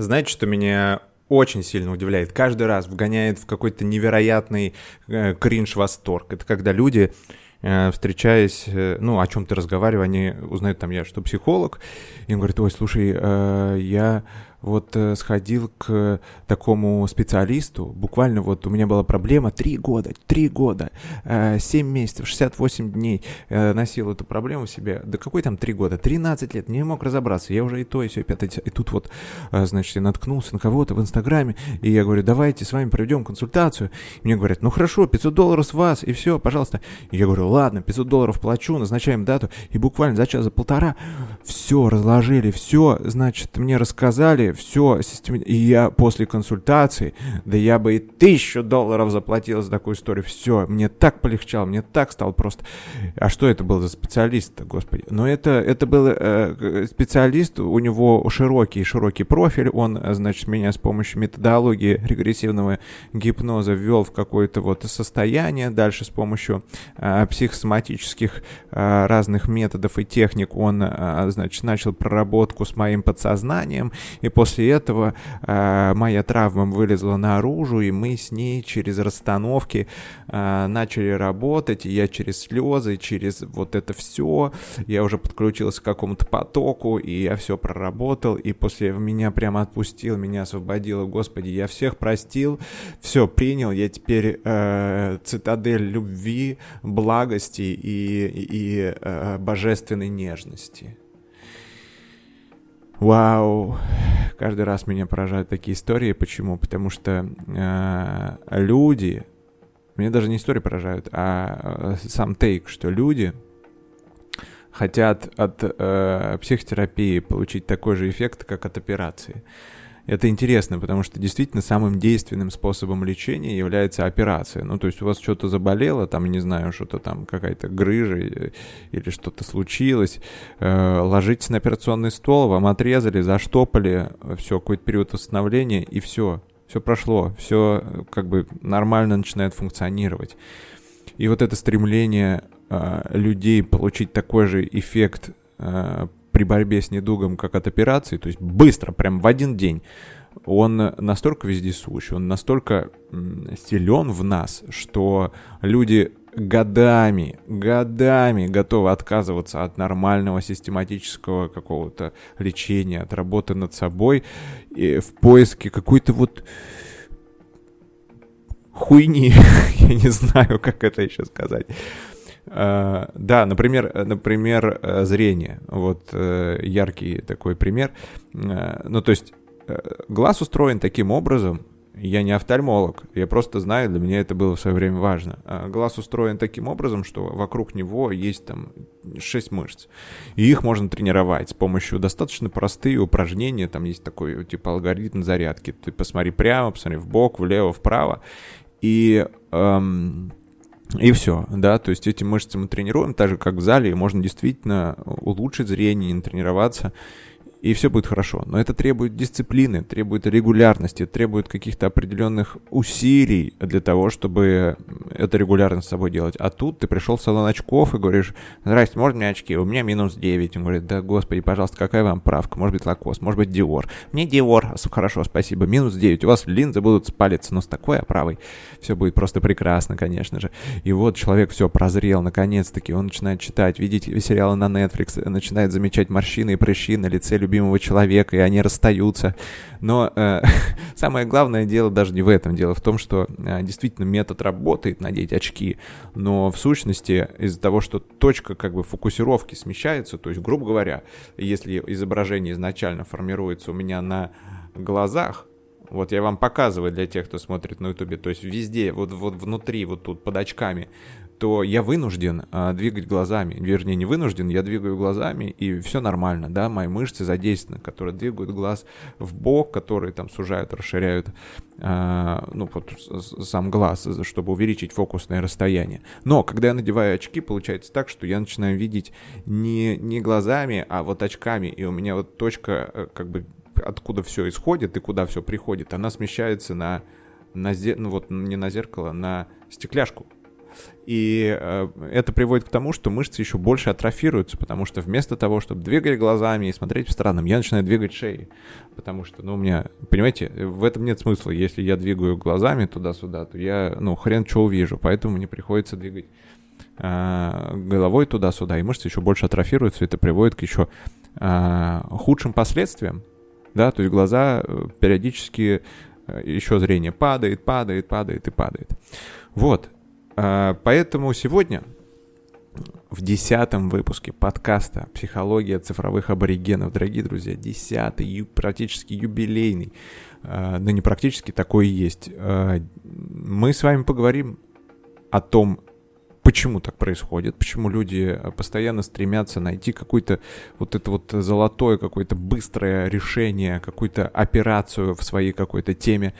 Знаете, что меня очень сильно удивляет, каждый раз вгоняет в какой-то невероятный э, кринж-восторг. Это когда люди э, встречаясь, э, ну, о чем ты разговариваешь, они узнают там я, что психолог, и он говорит, ой, слушай, э, я вот э, сходил к такому специалисту, буквально вот у меня была проблема три года, три года, э, 7 месяцев, 68 дней э, носил эту проблему себе. Да какой там три года? 13 лет, не мог разобраться, я уже и то, и все, и пятое. И тут вот, э, значит, я наткнулся на кого-то в Инстаграме, и я говорю, давайте с вами проведем консультацию. И мне говорят, ну хорошо, 500 долларов с вас, и все, пожалуйста. И я говорю, ладно, 500 долларов плачу, назначаем дату, и буквально за час, за полтора все разложили, все, значит, мне рассказали, все систем... И я после консультации, да я бы и тысячу долларов заплатил за такую историю. Все, мне так полегчало, мне так стало просто... А что это был за специалист господи? Но это, это был э, специалист, у него широкий-широкий профиль, он, значит, меня с помощью методологии регрессивного гипноза ввел в какое-то вот состояние, дальше с помощью э, психосоматических э, разных методов и техник он, э, значит, начал проработку с моим подсознанием, и после этого э, моя травма вылезла наружу, и мы с ней через расстановки э, начали работать, и я через слезы, через вот это все, я уже подключился к какому-то потоку, и я все проработал, и после меня прямо отпустил, меня освободило, господи, я всех простил, все принял, я теперь э, цитадель любви, благости и, и э, божественной нежности. Вау, каждый раз меня поражают такие истории. Почему? Потому что э, люди, меня даже не истории поражают, а э, сам тейк, что люди хотят от э, психотерапии получить такой же эффект, как от операции. Это интересно, потому что действительно самым действенным способом лечения является операция. Ну, то есть у вас что-то заболело, там, не знаю, что-то там, какая-то грыжа или что-то случилось, э, ложитесь на операционный стол, вам отрезали, заштопали, все, какой-то период восстановления, и все, все прошло, все как бы нормально начинает функционировать. И вот это стремление э, людей получить такой же эффект э, при борьбе с недугом, как от операции, то есть быстро, прям в один день, он настолько вездесущ, он настолько силен в нас, что люди годами, годами готовы отказываться от нормального систематического какого-то лечения, от работы над собой и в поиске какой-то вот хуйни, я не знаю, как это еще сказать. Э, да, например, э, например, э, зрение. Вот яркий такой пример. Ну, то есть глаз устроен таким образом, я не офтальмолог, я просто знаю, для меня это было в свое время важно. Глаз устроен таким образом, что вокруг него есть там 6 мышц, и их можно тренировать с помощью достаточно простые упражнения, там есть такой типа алгоритм зарядки, ты посмотри прямо, посмотри в бок, влево, вправо, и эм, и все, да, то есть эти мышцы мы тренируем, так же как в зале, и можно действительно улучшить зрение, тренироваться и все будет хорошо. Но это требует дисциплины, требует регулярности, требует каких-то определенных усилий для того, чтобы это регулярно с собой делать. А тут ты пришел в салон очков и говоришь, здрасте, можно мне очки? У меня минус 9. Он говорит, да господи, пожалуйста, какая вам правка? Может быть, Лакос, может быть, Диор. Мне Диор, хорошо, спасибо, минус 9. У вас линзы будут спалиться, но с такой оправой все будет просто прекрасно, конечно же. И вот человек все прозрел, наконец-таки, он начинает читать, видеть сериалы на Netflix, начинает замечать морщины и прыщи на лице любимого человека, и они расстаются. Но э, самое главное дело даже не в этом. Дело в том, что э, действительно метод работает, надеть очки, но в сущности из-за того, что точка как бы фокусировки смещается, то есть, грубо говоря, если изображение изначально формируется у меня на глазах, вот я вам показываю для тех, кто смотрит на ютубе, то есть везде, вот, вот внутри, вот тут под очками, то я вынужден а, двигать глазами. Вернее, не вынужден, я двигаю глазами, и все нормально, да, мои мышцы задействованы, которые двигают глаз в бок, которые там сужают, расширяют, а, ну, вот, сам глаз, чтобы увеличить фокусное расстояние. Но, когда я надеваю очки, получается так, что я начинаю видеть не, не глазами, а вот очками, и у меня вот точка, э, как бы, откуда все исходит и куда все приходит, она смещается на, на ну вот не на зеркало, на стекляшку. И э, это приводит к тому, что мышцы еще больше атрофируются, потому что вместо того, чтобы двигать глазами и смотреть в сторону, я начинаю двигать шеей. Потому что, ну, у меня, понимаете, в этом нет смысла. Если я двигаю глазами туда-сюда, то я, ну, хрен что увижу. Поэтому мне приходится двигать э, головой туда-сюда, и мышцы еще больше атрофируются, и это приводит к еще э, худшим последствиям. Да, то есть глаза э, периодически э, еще зрение падает, падает, падает и падает. Вот. А, поэтому сегодня в десятом выпуске подкаста «Психология цифровых аборигенов», дорогие друзья, десятый, практически юбилейный, а, но не практически, такой и есть. А, мы с вами поговорим о том, почему так происходит, почему люди постоянно стремятся найти какое-то вот это вот золотое, какое-то быстрое решение, какую-то операцию в своей какой-то теме,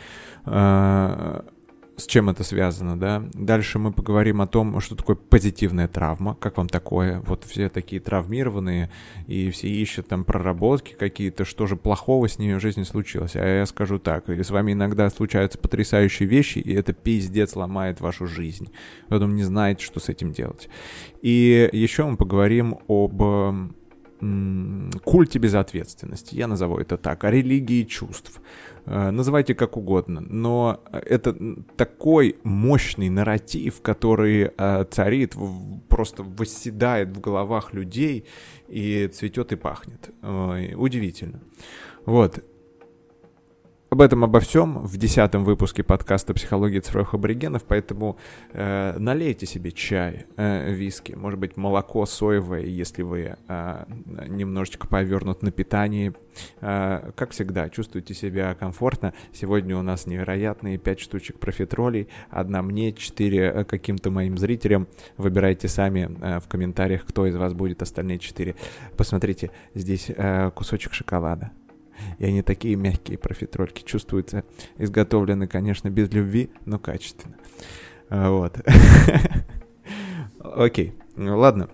с чем это связано, да. Дальше мы поговорим о том, что такое позитивная травма, как вам такое. Вот все такие травмированные, и все ищут там проработки какие-то, что же плохого с ними в жизни случилось. А я скажу так, с вами иногда случаются потрясающие вещи, и это пиздец ломает вашу жизнь. Потом не знаете, что с этим делать. И еще мы поговорим об культе безответственности, я назову это так, о религии чувств. Э, называйте как угодно, но это такой мощный нарратив, который э, царит, просто восседает в головах людей и цветет и пахнет. Удивительно. Вот. Об этом, обо всем в десятом выпуске подкаста «Психология цифровых аборигенов», поэтому э, налейте себе чай, э, виски, может быть, молоко соевое, если вы э, немножечко повернут на питании. Э, как всегда, чувствуйте себя комфортно. Сегодня у нас невероятные пять штучек профитролей, одна мне, четыре э, каким-то моим зрителям. Выбирайте сами э, в комментариях, кто из вас будет остальные четыре. Посмотрите, здесь э, кусочек шоколада и они такие мягкие профитрольки чувствуются. Изготовлены, конечно, без любви, но качественно. А, вот. Окей, ладно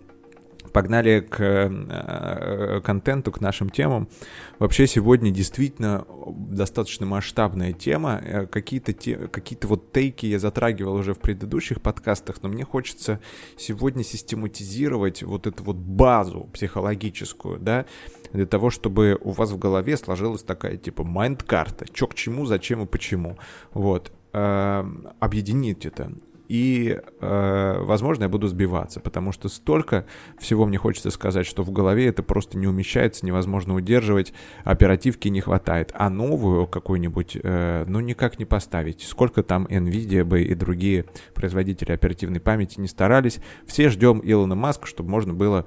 погнали к э, контенту, к нашим темам. Вообще сегодня действительно достаточно масштабная тема. Э, какие-то те, какие-то вот тейки я затрагивал уже в предыдущих подкастах, но мне хочется сегодня систематизировать вот эту вот базу психологическую, да, для того, чтобы у вас в голове сложилась такая типа майнд-карта, что к чему, зачем и почему. Вот. Э, объединить это и, э, возможно, я буду сбиваться, потому что столько всего мне хочется сказать, что в голове это просто не умещается, невозможно удерживать, оперативки не хватает, а новую какую-нибудь, э, ну, никак не поставить. Сколько там NVIDIA бы и другие производители оперативной памяти не старались, все ждем Илона Маска, чтобы можно было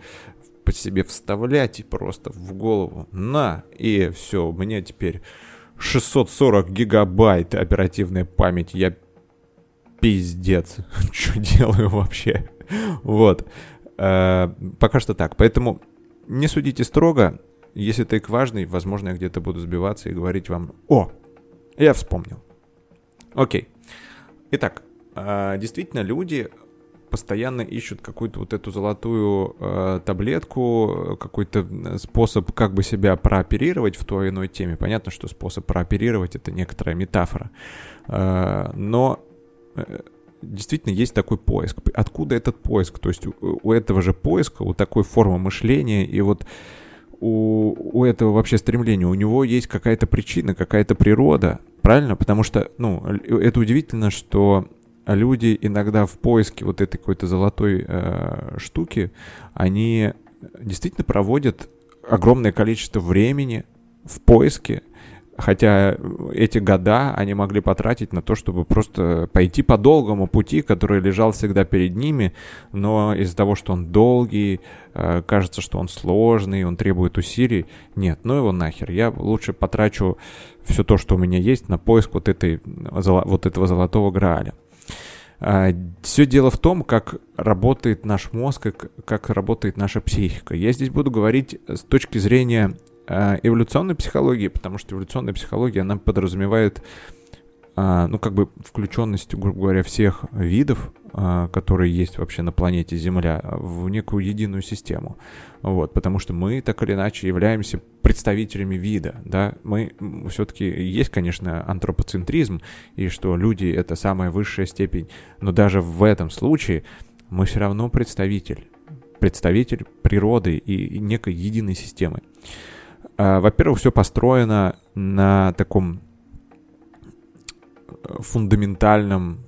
по себе вставлять и просто в голову. На! И все, у меня теперь 640 гигабайт оперативной памяти. Я пиздец, что делаю вообще. Вот. Э, пока что так. Поэтому не судите строго. Если тейк важный, возможно, я где-то буду сбиваться и говорить вам «О, я вспомнил». Окей. Итак, э, действительно, люди постоянно ищут какую-то вот эту золотую э, таблетку, какой-то способ как бы себя прооперировать в той или иной теме. Понятно, что способ прооперировать — это некоторая метафора. Э, но действительно есть такой поиск. Откуда этот поиск? То есть у, у этого же поиска, у такой формы мышления и вот у, у этого вообще стремления, у него есть какая-то причина, какая-то природа, правильно? Потому что, ну, это удивительно, что люди иногда в поиске вот этой какой-то золотой э, штуки, они действительно проводят огромное количество времени в поиске Хотя эти года они могли потратить на то, чтобы просто пойти по долгому пути, который лежал всегда перед ними, но из-за того, что он долгий, э, кажется, что он сложный, он требует усилий. Нет, ну его нахер. Я лучше потрачу все то, что у меня есть, на поиск вот, этой, вот этого золотого грааля. А, все дело в том, как работает наш мозг, как, как работает наша психика. Я здесь буду говорить с точки зрения эволюционной психологии, потому что эволюционная психология, она подразумевает а, ну, как бы включенность, грубо говоря, всех видов, а, которые есть вообще на планете Земля, в некую единую систему. Вот, потому что мы так или иначе являемся представителями вида, да, мы все-таки есть, конечно, антропоцентризм, и что люди — это самая высшая степень, но даже в этом случае мы все равно представитель, представитель природы и некой единой системы. А, во-первых, все построено на таком фундаментальном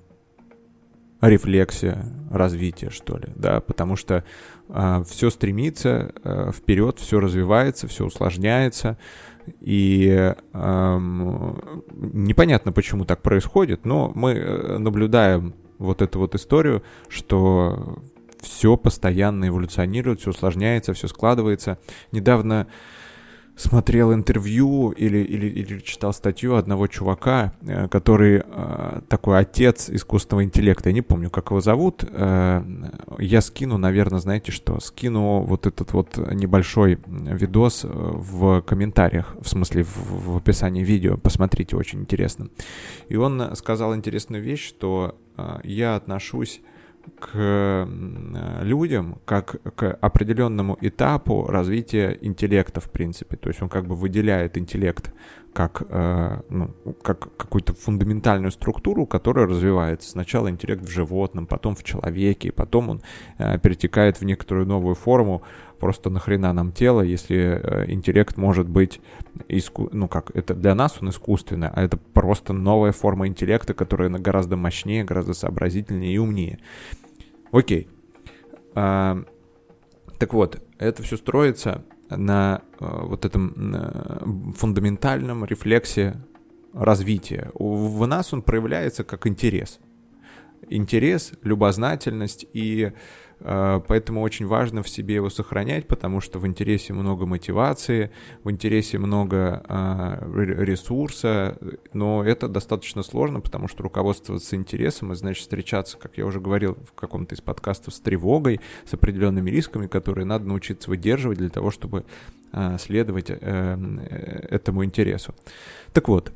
рефлексе развития, что ли, да, потому что э, а, все стремится э, вперед, все развивается, все усложняется, и э, непонятно, почему так происходит, но мы э, наблюдаем вот эту вот историю, что все постоянно эволюционирует, все усложняется, все складывается. Недавно смотрел интервью или, или, или читал статью одного чувака, э, который э, такой отец искусственного интеллекта. Я не помню, как его зовут. Э, я скину, наверное, знаете что? Скину вот этот вот небольшой видос в комментариях, в смысле в, в описании видео. Посмотрите, очень интересно. И он сказал интересную вещь, что я отношусь к людям как к определенному этапу развития интеллекта, в принципе. То есть он как бы выделяет интеллект как, э, ну, как какую-то фундаментальную структуру, которая развивается. Сначала интеллект в животном, потом в человеке, потом он э, перетекает в некоторую новую форму. Просто нахрена нам тело, если э, интеллект может быть, иску... ну как, это для нас он искусственный, а это просто новая форма интеллекта, которая гораздо мощнее, гораздо сообразительнее и умнее. Окей. А, так вот, это все строится на э, вот этом фундаментальном рефлексе развития. В нас он проявляется как интерес. Интерес, любознательность и Э, поэтому очень важно в себе его сохранять, потому что в интересе много мотивации, в интересе много а, ресурса, но это достаточно сложно, потому что руководствоваться интересом, и значит встречаться, как я уже говорил в каком-то из подкастов, с тревогой, с определенными рисками, которые надо научиться выдерживать для того, чтобы следовать э, э, этому интересу. Так вот,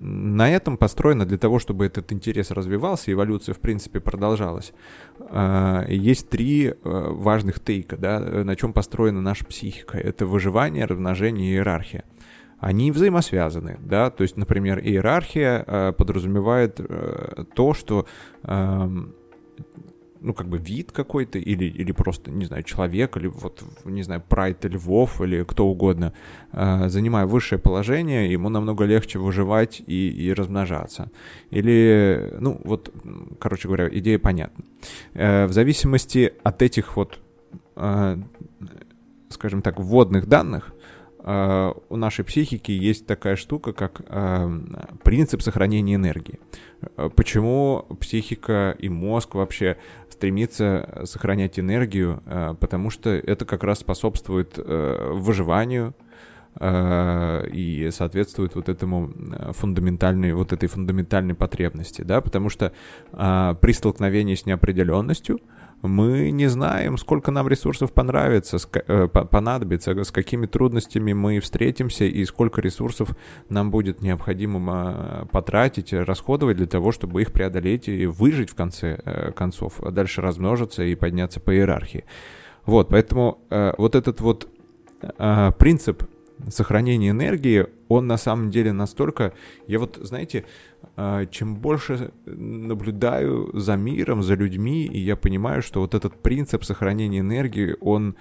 на этом построено для того, чтобы этот интерес развивался, эволюция, в принципе, продолжалась. А, есть три э, важных тейка, да, на чем построена наша психика. Это выживание, размножение и иерархия. Они взаимосвязаны, да, то есть, например, иерархия э, подразумевает э, то, что ну, как бы вид какой-то, или, или просто, не знаю, человек, или вот, не знаю, прайд львов, или кто угодно, э, занимая высшее положение, ему намного легче выживать и, и размножаться. Или, ну, вот, короче говоря, идея понятна. Э, в зависимости от этих вот, э, скажем так, вводных данных, Uh, у нашей психики есть такая штука, как принцип сохранения энергии. Почему психика и мозг вообще стремится сохранять энергию, э, потому что это как раз способствует э, выживанию э, и соответствует вот этому фундаментальной, вот этой фундаментальной потребности, да, потому что при столкновении с неопределенностью мы не знаем, сколько нам ресурсов понравится, э, понадобится, с какими трудностями мы встретимся и сколько ресурсов нам будет необходимо потратить, расходовать для того, чтобы их преодолеть и выжить в конце э, концов, а дальше размножиться и подняться по иерархии. Вот, поэтому э, вот этот вот принцип сохранения энергии, он на самом деле настолько... Я вот, знаете, а, чем больше наблюдаю за миром, за людьми, и я понимаю, что вот этот принцип сохранения энергии, он...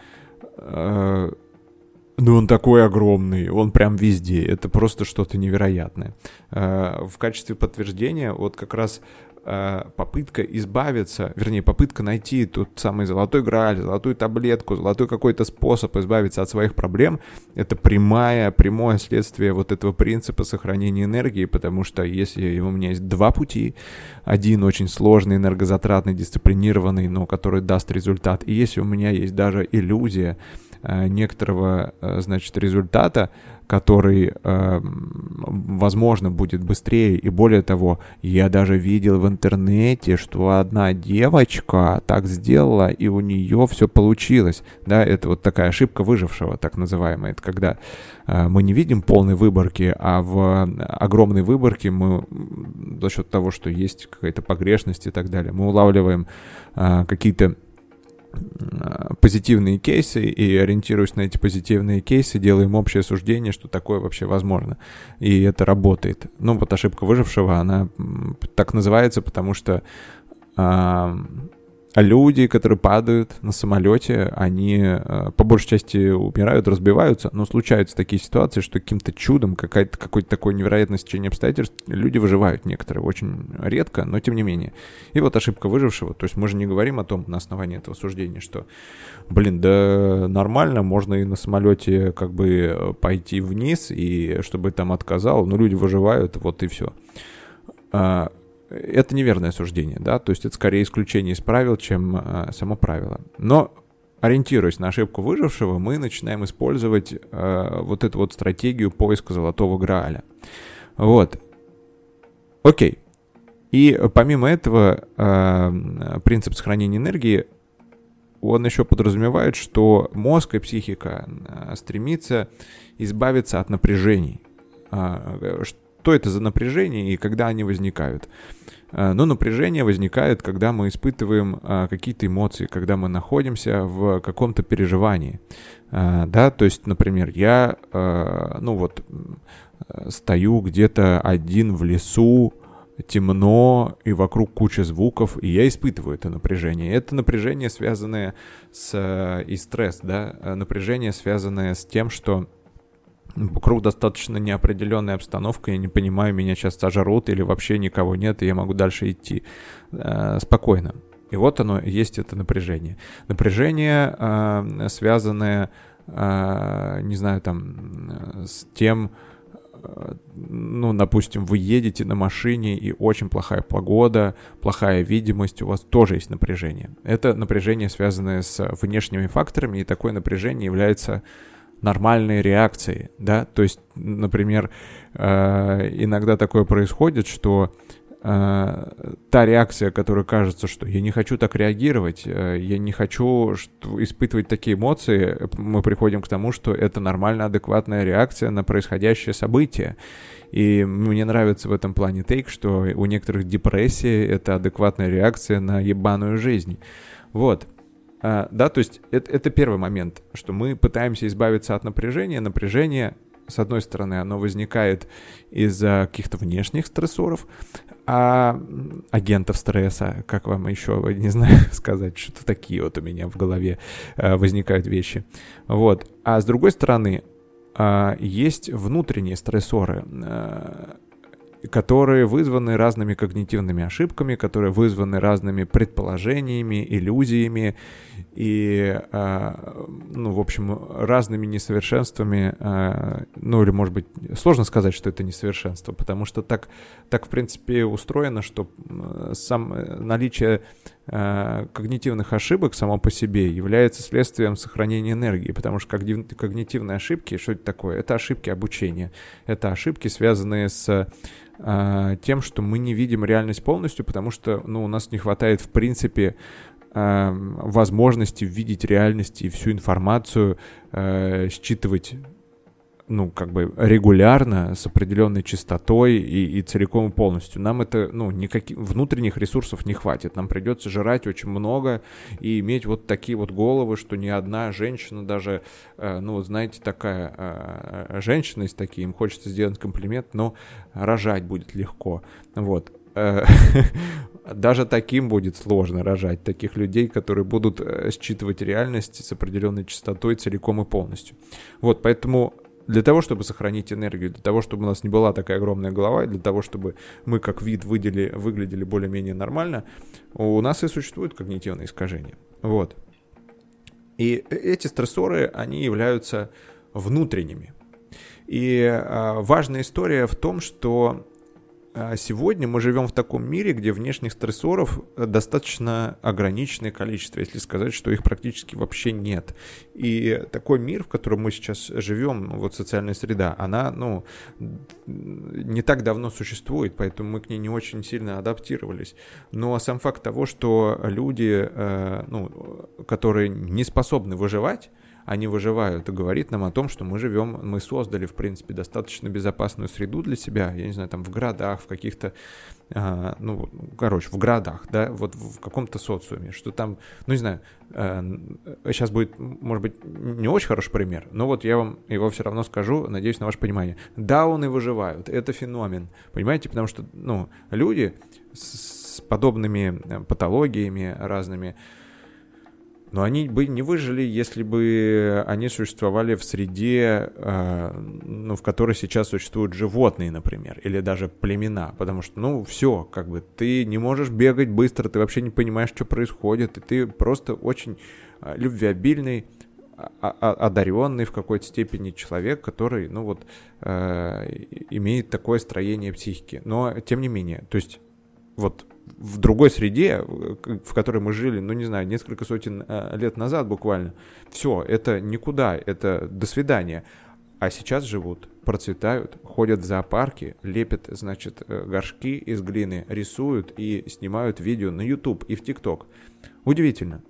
А, ну, он такой огромный, он прям везде. Это просто что-то невероятное. А, в качестве подтверждения, вот как раз попытка избавиться, вернее, попытка найти тот самый золотой грааль, золотую таблетку, золотой какой-то способ избавиться от своих проблем, это прямое, прямое следствие вот этого принципа сохранения энергии, потому что если у меня есть два пути, один очень сложный, энергозатратный, дисциплинированный, но который даст результат, и если у меня есть даже иллюзия, некоторого, значит, результата, который, э, возможно, будет быстрее. И более того, я даже видел в интернете, что одна девочка так сделала, и у нее все получилось. Да, это вот такая ошибка выжившего, так называемая. Это когда э, мы не видим полной выборки, а в огромной выборке мы за счет того, что есть какая-то погрешность и так далее, мы улавливаем э, какие-то Э, позитивные кейсы и ориентируясь на эти позитивные кейсы, делаем общее суждение, что такое вообще возможно. И это работает. Ну, вот ошибка выжившего, она так называется, потому что люди, которые падают на самолете, они э, по большей части умирают, разбиваются, но случаются такие ситуации, что каким-то чудом, какая-то, какое-то такое невероятное стечение обстоятельств, люди выживают некоторые, очень редко, но тем не менее. И вот ошибка выжившего, то есть мы же не говорим о том на основании этого суждения, что, блин, да нормально, можно и на самолете как бы пойти вниз, и чтобы там отказал, но люди выживают, вот и все а, это неверное суждение, да, то есть это скорее исключение из правил, чем э, само правило. Но ориентируясь на ошибку выжившего, мы начинаем использовать э, вот эту вот стратегию поиска золотого грааля. Вот. Окей. И помимо этого, э, принцип сохранения энергии, он еще подразумевает, что мозг и психика стремится избавиться от напряжений. Э, что это за напряжение и когда они возникают. Э, но напряжение возникает, когда мы испытываем э, какие-то эмоции, когда мы находимся в каком-то переживании. Э, да, то есть, например, я, ну вот, стою где-то один в лесу, темно, и вокруг куча звуков, и я испытываю это напряжение. Это напряжение, связанное с... и стресс, да, напряжение, связанное с тем, что Вокруг достаточно неопределенная обстановка, я не понимаю, меня сейчас сожрут или вообще никого нет, и я могу дальше идти э, спокойно. И вот оно, есть это напряжение. Напряжение, э, связанное, э, не знаю, там, с тем, э, ну, допустим, вы едете на машине и очень плохая погода, плохая видимость, у вас тоже есть напряжение. Это напряжение, связанное с внешними факторами, и такое напряжение является нормальные реакции, да, то есть, например, э, иногда такое происходит, что э, та реакция, которая кажется, что я не хочу так реагировать, э, я не хочу испытывать такие эмоции, мы приходим к тому, что это нормально адекватная реакция на происходящее событие. И мне нравится в этом плане тейк, что у некоторых депрессии это адекватная реакция на ебаную жизнь. Вот. А, да, то есть это, это первый момент, что мы пытаемся избавиться от напряжения. Напряжение, с одной стороны, оно возникает из-за каких-то внешних стрессоров, а агентов стресса, как вам еще, не знаю, сказать, что-то такие вот у меня в голове а, возникают вещи. Вот. А с другой стороны, а, есть внутренние стрессоры, которые вызваны разными когнитивными ошибками, которые вызваны разными предположениями, иллюзиями и, а, ну, в общем, разными несовершенствами, а, ну, или, может быть, сложно сказать, что это несовершенство, потому что так, так в принципе, устроено, что сам э, наличие а, когнитивных ошибок само по себе является следствием сохранения энергии, потому что когнитивные ошибки, что это такое? Это ошибки обучения, это ошибки, связанные с тем, что мы не видим реальность полностью, потому что ну, у нас не хватает, в принципе, Эм, возможности видеть реальность и всю информацию э, считывать ну, как бы регулярно, с определенной частотой и, и целиком и полностью. Нам это, ну, никаких внутренних ресурсов не хватит. Нам придется жрать очень много и иметь вот такие вот головы, что ни одна женщина даже, э, ну, знаете, такая э, женщина из такие, им хочется сделать комплимент, но рожать будет легко. Вот. Э, даже таким будет сложно рожать таких людей, которые будут э, считывать реальность с определенной частотой целиком и полностью. Вот, поэтому для того, чтобы сохранить энергию, для того, чтобы у нас не была такая огромная голова, и для того, чтобы мы как вид выдели, выглядели более-менее нормально, у нас и существуют когнитивные искажения. Вот. И эти стрессоры, они являются внутренними. И а, важная история в том, что сегодня мы живем в таком мире, где внешних стрессоров э, достаточно ограниченное количество, если сказать, что их практически вообще нет. И такой мир, в котором мы сейчас живем, вот социальная среда, она, ну, не так давно существует, поэтому мы к ней не очень сильно адаптировались. Но сам факт того, что люди, э, ну, которые не способны выживать, они выживают, и говорит нам о том, что мы живем, мы создали, в принципе, достаточно безопасную среду для себя, я не знаю, там в городах, в каких-то, э, ну, короче, в городах, да, вот в каком-то социуме, что там, ну, не знаю, э, сейчас будет, может быть, не очень хороший пример, но вот я вам его все равно скажу, надеюсь на ваше понимание. Дауны выживают, это феномен, понимаете, потому что, ну, люди с подобными э, патологиями разными, но они бы не выжили, если бы они существовали в среде, э, ну, в которой сейчас существуют животные, например, или даже племена, потому что, ну, все, как бы, ты не можешь бегать быстро, ты вообще не понимаешь, что происходит, и ты просто очень э, любвеобильный, одаренный в какой-то степени человек, который, ну вот, э, имеет такое строение психики. Но, тем не менее, то есть, вот в другой среде, в которой мы жили, ну, не знаю, несколько сотен э, лет назад буквально, все, это никуда, это до свидания. А сейчас живут, процветают, ходят в зоопарки, лепят, значит, э, горшки из глины, рисуют и снимают видео на YouTube и в TikTok. Удивительно.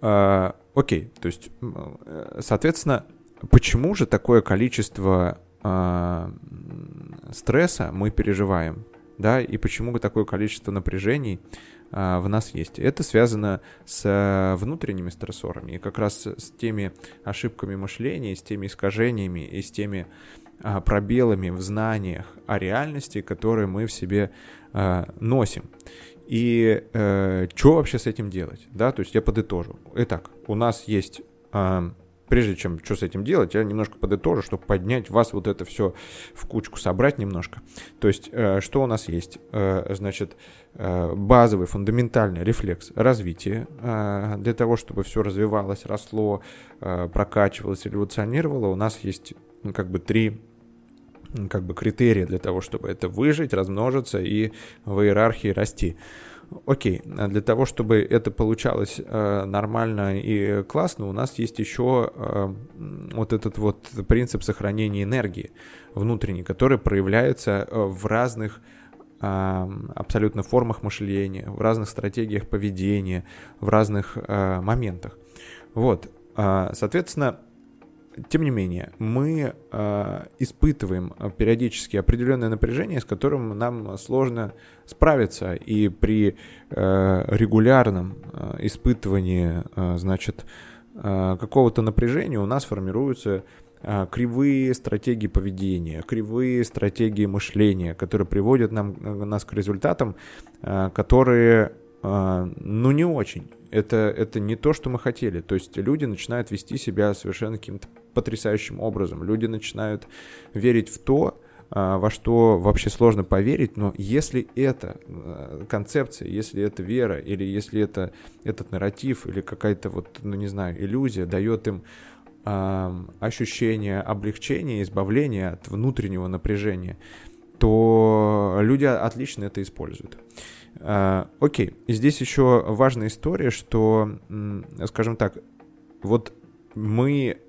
А, окей, то есть, э, соответственно, почему же такое количество а, стресса мы переживаем? Да, и почему такое количество напряжений а, в нас есть. Это связано с а, внутренними стрессорами, и как раз с теми ошибками мышления, с теми искажениями и с теми а, пробелами в знаниях о реальности, которые мы в себе носим. И э, что вообще с этим делать? Да, то есть я подытожу. Итак, у нас есть прежде чем что с этим делать, я немножко подытожу, чтобы поднять вас вот это все в кучку, собрать немножко. То есть, э, что у нас есть? Э, значит, э, базовый, фундаментальный рефлекс развития для того, чтобы все развивалось, росло, прокачивалось, эволюционировало, у нас есть ну, как бы три как бы критерия для того, чтобы это выжить, размножиться и в иерархии расти. Окей, а для того, чтобы это получалось э, нормально и классно, у нас есть еще э, вот этот вот принцип сохранения энергии внутренней, который проявляется э, в разных абсолютно формах мышления, в разных стратегиях поведения, в разных моментах. Вот, соответственно, тем не менее, мы э, испытываем периодически определенное напряжение, с которым нам сложно справиться, и при э, регулярном э, испытывании, э, значит, э, какого-то напряжения у нас формируются э, кривые стратегии поведения, кривые стратегии мышления, которые приводят нам, нас к результатам, э, которые, э, ну, не очень это, это не то, что мы хотели. То есть люди начинают вести себя совершенно каким-то потрясающим образом. Люди начинают верить в то, а, во что вообще сложно поверить, но если это а, концепция, если это вера, или если это этот нарратив, или какая-то вот, ну не знаю, иллюзия дает им э, ощущение облегчения, избавления от внутреннего напряжения, то люди отлично это используют. Э, окей, здесь еще важная история, что, скажем так, вот мы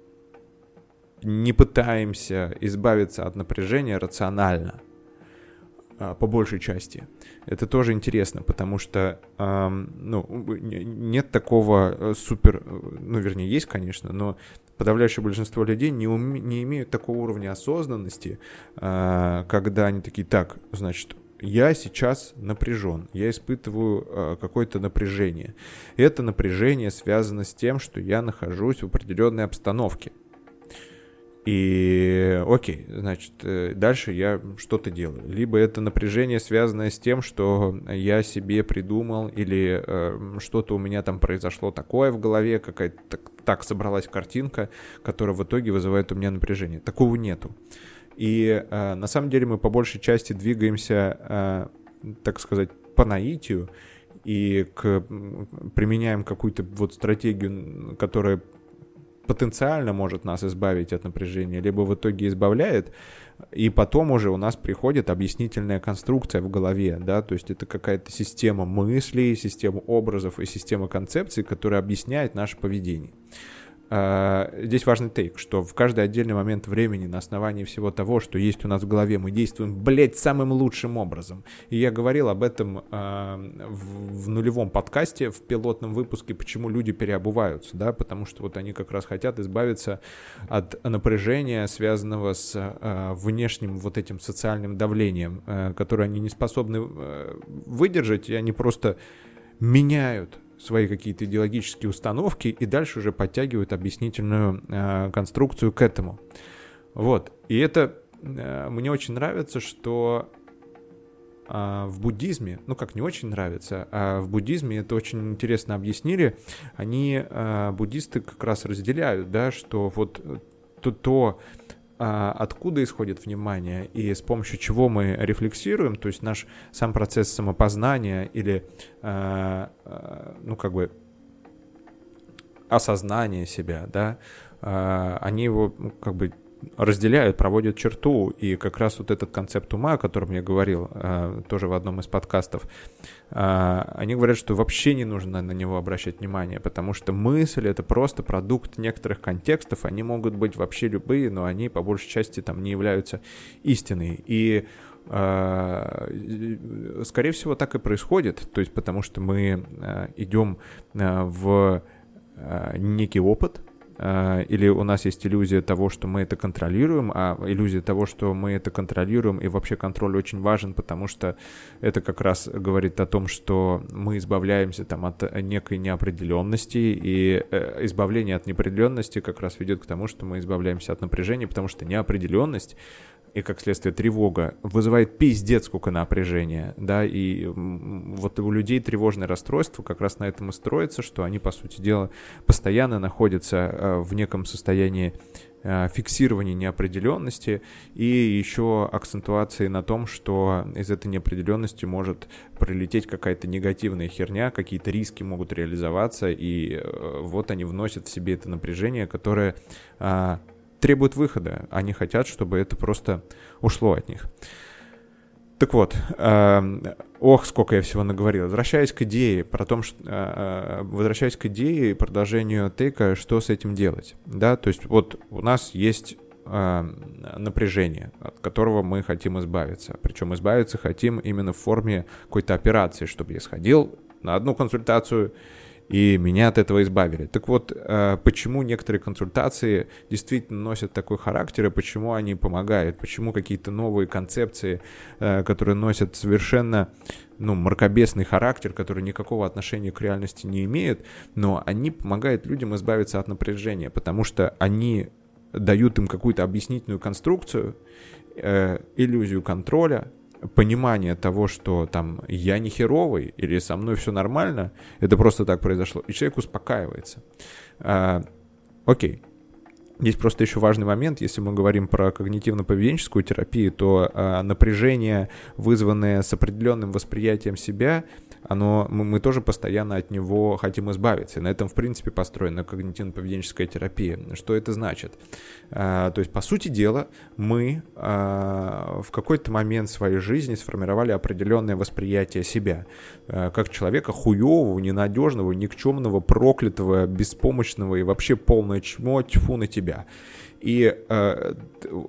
не пытаемся избавиться от напряжения рационально, а, по большей части. Это тоже интересно, потому что ну, нет такого э, супер, э, ну, вернее, есть, конечно, но подавляющее большинство людей не, уме, не имеют такого уровня осознанности, а, когда они такие, так, значит, я сейчас напряжен, я испытываю э, какое-то напряжение. Это напряжение связано с тем, что я нахожусь в определенной обстановке. И окей, значит, э, дальше я что-то делаю. Либо это напряжение, связанное с тем, что я себе придумал, или э, что-то у меня там произошло такое в голове, какая-то так, так собралась картинка, которая в итоге вызывает у меня напряжение. Такого нету. И э, на самом деле мы по большей части двигаемся, э, так сказать, по наитию и к, применяем какую-то вот стратегию, которая потенциально может нас избавить от напряжения, либо в итоге избавляет, и потом уже у нас приходит объяснительная конструкция в голове, да, то есть это какая-то система мыслей, система образов и система концепций, которая объясняет наше поведение. А, здесь важный тейк, что в каждый отдельный момент времени на основании всего того, что есть у нас в голове, мы действуем, блядь, самым лучшим образом. И я говорил об этом а, в, нулевом подкасте, в пилотном выпуске, почему люди переобуваются, да, потому что вот они как раз хотят избавиться от напряжения, связанного с а, внешним вот этим социальным давлением, которое они не способны выдержать, и они просто меняют свои какие-то идеологические установки и дальше уже подтягивают объяснительную э, конструкцию к этому. Вот. И это э, мне очень нравится, что э, в буддизме, ну как не очень нравится, а в буддизме это очень интересно объяснили, они, э, буддисты как раз разделяют, да, что вот то, то откуда исходит внимание и с помощью чего мы рефлексируем, то есть наш сам процесс самопознания или, а, а, ну, как бы, осознания себя, да, они его, ну, как бы, разделяют, проводят черту, и как раз вот этот концепт ума, о котором я говорил э, тоже в одном из подкастов, э, они говорят, что вообще не нужно на него обращать внимание, потому что мысль — это просто продукт некоторых контекстов, они могут быть вообще любые, но они по большей части там не являются истиной, и э, скорее всего так и происходит, то есть потому что мы идем в некий опыт, или у нас есть иллюзия того, что мы это контролируем, а иллюзия того, что мы это контролируем, и вообще контроль очень важен, потому что это как раз говорит о том, что мы избавляемся там от некой неопределенности, и э, избавление от неопределенности как раз ведет к тому, что мы избавляемся от напряжения, потому что неопределенность и, как следствие, тревога вызывает пиздец сколько напряжения, да, и вот у людей тревожное расстройство как раз на этом и строится, что они, по сути дела, постоянно находятся э, в неком состоянии э, фиксирования неопределенности и еще акцентуации на том, что из этой неопределенности может прилететь какая-то негативная херня, какие-то риски могут реализоваться, и э, вот они вносят в себе это напряжение, которое требуют выхода. Они хотят, чтобы это просто ушло от них. Так вот, э, ох, сколько я всего наговорил. Возвращаясь к идее, про том, что, э, э, возвращаясь к идее и продолжению тейка, что с этим делать. Да, то есть вот у нас есть э, напряжение, от которого мы хотим избавиться. Причем избавиться хотим именно в форме какой-то операции, чтобы я сходил на одну консультацию и меня от этого избавили. Так вот, э, почему некоторые консультации действительно носят такой характер, и почему они помогают, почему какие-то новые концепции, э, которые носят совершенно ну, мракобесный характер, который никакого отношения к реальности не имеет, но они помогают людям избавиться от напряжения, потому что они дают им какую-то объяснительную конструкцию, э, иллюзию контроля, понимание того, что там я не херовый или со мной все нормально, это просто так произошло, и человек успокаивается. А, окей. Здесь просто еще важный момент, если мы говорим про когнитивно-поведенческую терапию, то а, напряжение, вызванное с определенным восприятием себя, оно, мы, мы тоже постоянно от него хотим избавиться. На этом, в принципе, построена когнитивно-поведенческая терапия. Что это значит? А, то есть, по сути дела, мы а, в какой-то момент своей жизни сформировали определенное восприятие себя, а, как человека хуевого, ненадежного, никчемного, проклятого, беспомощного и вообще полное чмо, тьфу на тебя. И э,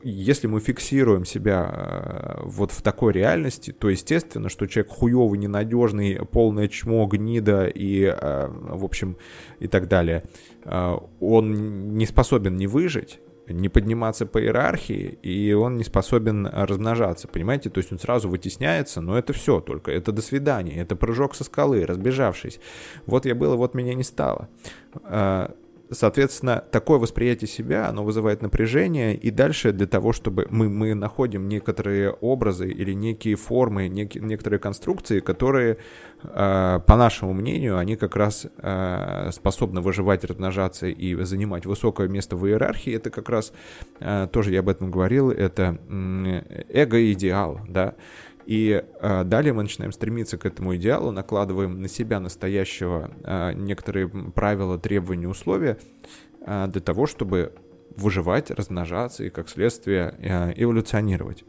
если мы фиксируем себя э, вот в такой реальности, то естественно, что человек хуёвый, ненадежный, полное чмо, гнида и, э, в общем, и так далее, э, он не способен не выжить, не подниматься по иерархии, и он не способен размножаться, понимаете? То есть он сразу вытесняется, но это все только, это до свидания, это прыжок со скалы, разбежавшись. Вот я был, вот меня не стало. Соответственно, такое восприятие себя, оно вызывает напряжение, и дальше для того, чтобы мы, мы находим некоторые образы или некие формы, нек, некоторые конструкции, которые, э, по нашему мнению, они как раз э, способны выживать, размножаться и занимать высокое место в иерархии. Это как раз, э, тоже я об этом говорил, это эго-идеал, да, и э, далее мы начинаем стремиться к этому идеалу, накладываем на себя настоящего э, некоторые правила, требования, условия, э, для того, чтобы выживать, размножаться и, как следствие, э, эволюционировать.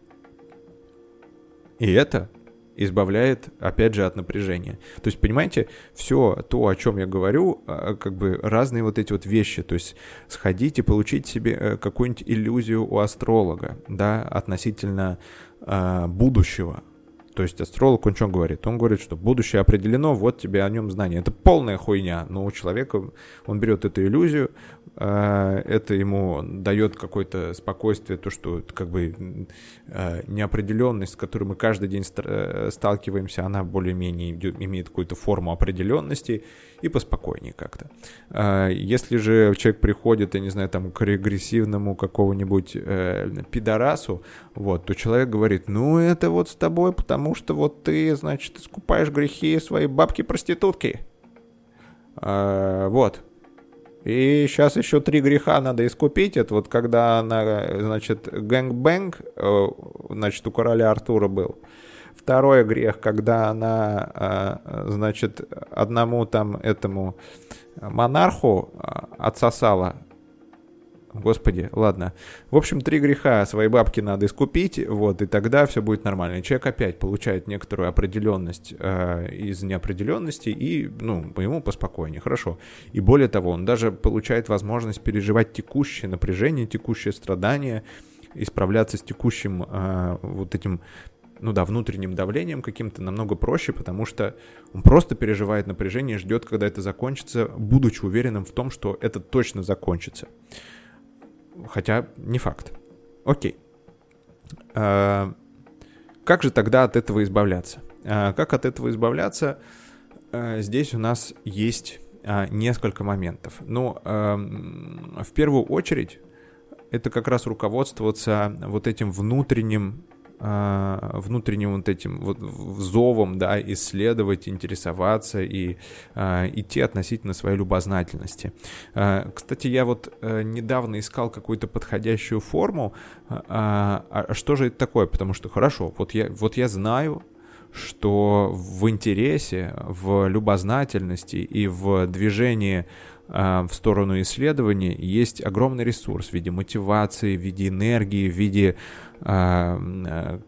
И это избавляет, опять же, от напряжения. То есть, понимаете, все то, о чем я говорю, как бы разные вот эти вот вещи. То есть, сходите, получить себе э, какую-нибудь иллюзию у астролога, да, относительно будущего. То есть астролог, он что говорит? Он говорит, что будущее определено, вот тебе о нем знание. Это полная хуйня, но у человека, он берет эту иллюзию, Э, это ему дает какое-то спокойствие, то, что как бы э, неопределенность, с которой мы каждый день э, сталкиваемся, она более-менее имеет какую-то форму определенности и поспокойнее как-то. Если же человек приходит, я не знаю, там, к регрессивному какого-нибудь пидорасу, вот, то человек говорит, ну, это вот с тобой, потому что вот ты, значит, искупаешь грехи своей бабки-проститутки. Вот, и сейчас еще три греха надо искупить. Это вот когда она, значит, gang bang, э, значит, у короля Артура был. Второй грех, когда она, э, значит, одному там этому монарху э, отсосала Господи, ладно. В общем, три греха своей бабки надо искупить, вот, и тогда все будет нормально. И человек опять получает некоторую определенность э, из неопределенности, и, ну, ему поспокойнее, хорошо. И более того, он даже получает возможность переживать текущее напряжение, текущее страдание, исправляться с текущим э, вот этим ну да, внутренним давлением каким-то намного проще, потому что он просто переживает напряжение, ждет, когда это закончится, будучи уверенным в том, что это точно закончится. Хотя не факт. Окей. А, как же тогда от этого избавляться? А, как от этого избавляться? А, здесь у нас есть несколько моментов. Ну, в первую очередь, это как раз руководствоваться вот этим внутренним внутренним вот этим вот зовом, да, исследовать, интересоваться и а, идти относительно своей любознательности. А, кстати, я вот а, недавно искал какую-то подходящую форму. А, а что же это такое? Потому что хорошо, вот я, вот я знаю, что в интересе, в любознательности и в движении в сторону исследования есть огромный ресурс в виде мотивации, в виде энергии, в виде а, э,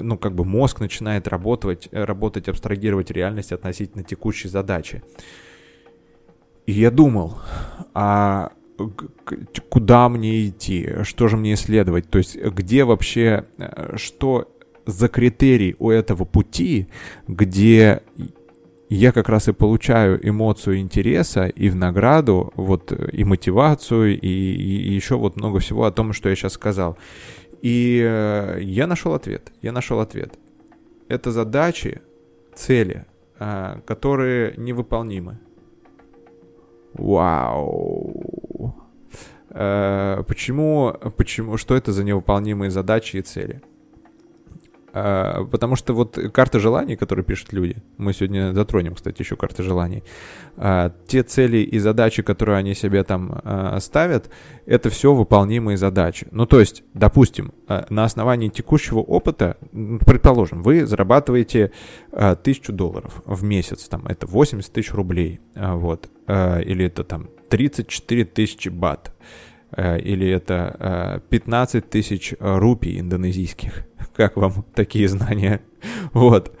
ну, как бы мозг начинает работать, работать, абстрагировать реальность относительно текущей задачи. И я думал, а куда мне идти, что же мне исследовать, то есть где вообще, э, что за критерий у этого пути, где я как раз и получаю эмоцию интереса и в награду, вот и мотивацию, и, и, еще вот много всего о том, что я сейчас сказал. И э, я нашел ответ. Я нашел ответ. Это задачи, цели, э, которые невыполнимы. Вау. Э, почему, почему, что это за невыполнимые задачи и цели? А, потому что вот карты желаний, которые пишут люди, мы сегодня затронем, кстати, еще карты желаний, а, те цели и задачи, которые они себе там а, ставят, это все выполнимые задачи. Ну, то есть, допустим, на основании текущего опыта, предположим, вы зарабатываете тысячу долларов в месяц, там, это 80 тысяч рублей, вот, или это там 34 тысячи бат, или это 15 тысяч рупий индонезийских как вам такие знания? Вот.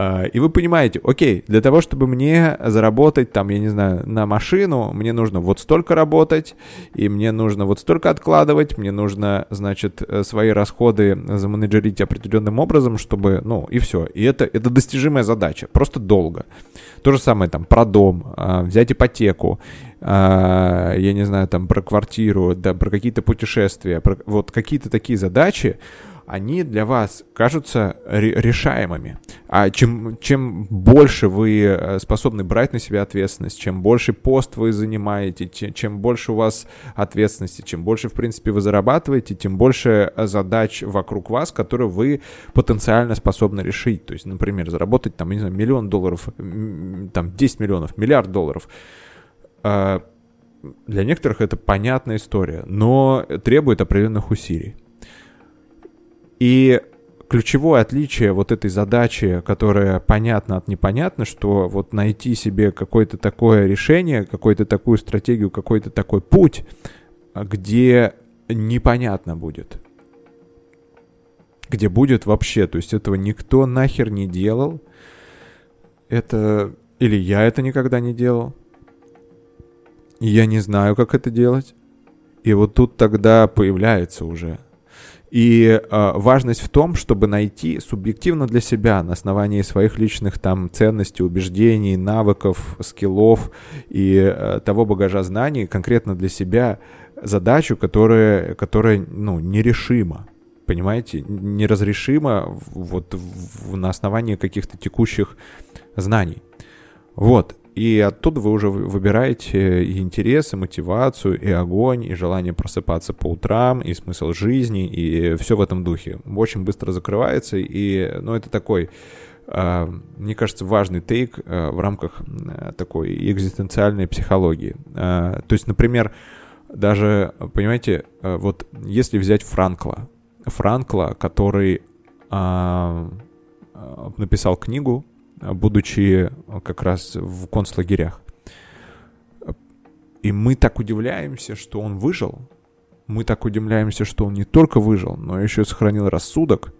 А, и вы понимаете, окей, для того, чтобы мне заработать, там, я не знаю, на машину, мне нужно вот столько работать, и мне нужно вот столько откладывать, мне нужно, значит, э, свои расходы заменеджерить определенным образом, чтобы, ну, и все. И это, это достижимая задача, просто долго. То же самое там про дом, а, взять ипотеку, а, я не знаю, там, про квартиру, да, про какие-то путешествия, про вот какие-то такие задачи, они для вас кажутся решаемыми. А чем, чем больше вы э, способны брать на себя ответственность, чем больше пост вы занимаете, чем, больше у вас ответственности, чем больше, в принципе, вы зарабатываете, тем больше задач вокруг вас, которые вы потенциально способны решить. То есть, например, заработать там, не знаю, миллион долларов, там 10 миллионов, миллиард долларов. А, для некоторых это понятная история, но требует определенных усилий. И ключевое отличие вот этой задачи, которая понятна от непонятно, что вот найти себе какое-то такое решение, какую-то такую стратегию, какой-то такой путь, где непонятно будет. Где будет вообще, то есть этого никто нахер не делал. Это... Или я это никогда не делал. Я не знаю, как это делать. И вот тут тогда появляется уже и э, важность в том, чтобы найти субъективно для себя на основании своих личных там ценностей, убеждений, навыков, скиллов и э, того багажа знаний конкретно для себя задачу, которая, которая ну, нерешима. Понимаете, неразрешима вот в, на основании каких-то текущих знаний. Вот. И оттуда вы уже выбираете и интересы, мотивацию, и огонь, и желание просыпаться по утрам, и смысл жизни, и все в этом духе. Очень быстро закрывается, и, ну, это такой, а, мне кажется, важный тейк а, в рамках такой экзистенциальной психологии. А, то есть, например, даже, понимаете, вот если взять Франкла, Франкла, который написал книгу будучи как раз в концлагерях. И мы так удивляемся, что он выжил. Мы так удивляемся, что он не только выжил, но еще сохранил рассудок.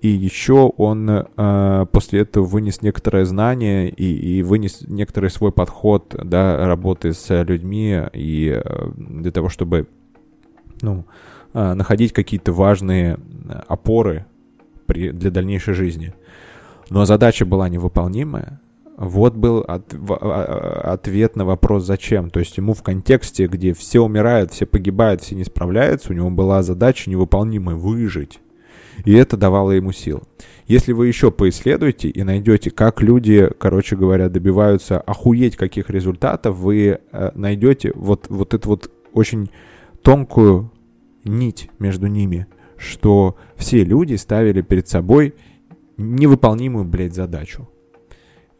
И еще он э, после этого вынес некоторое знание и, и вынес некоторый свой подход да, работы с людьми и э, для того, чтобы ну, э, находить какие-то важные опоры при, для дальнейшей жизни но задача была невыполнимая, вот был от, в, а, а, ответ на вопрос «зачем?». То есть ему в контексте, где все умирают, все погибают, все не справляются, у него была задача невыполнимая – выжить. И это давало ему сил. Если вы еще поисследуете и найдете, как люди, короче говоря, добиваются охуеть каких результатов, вы э, найдете вот, вот эту вот очень тонкую нить между ними, что все люди ставили перед собой невыполнимую, блядь, задачу.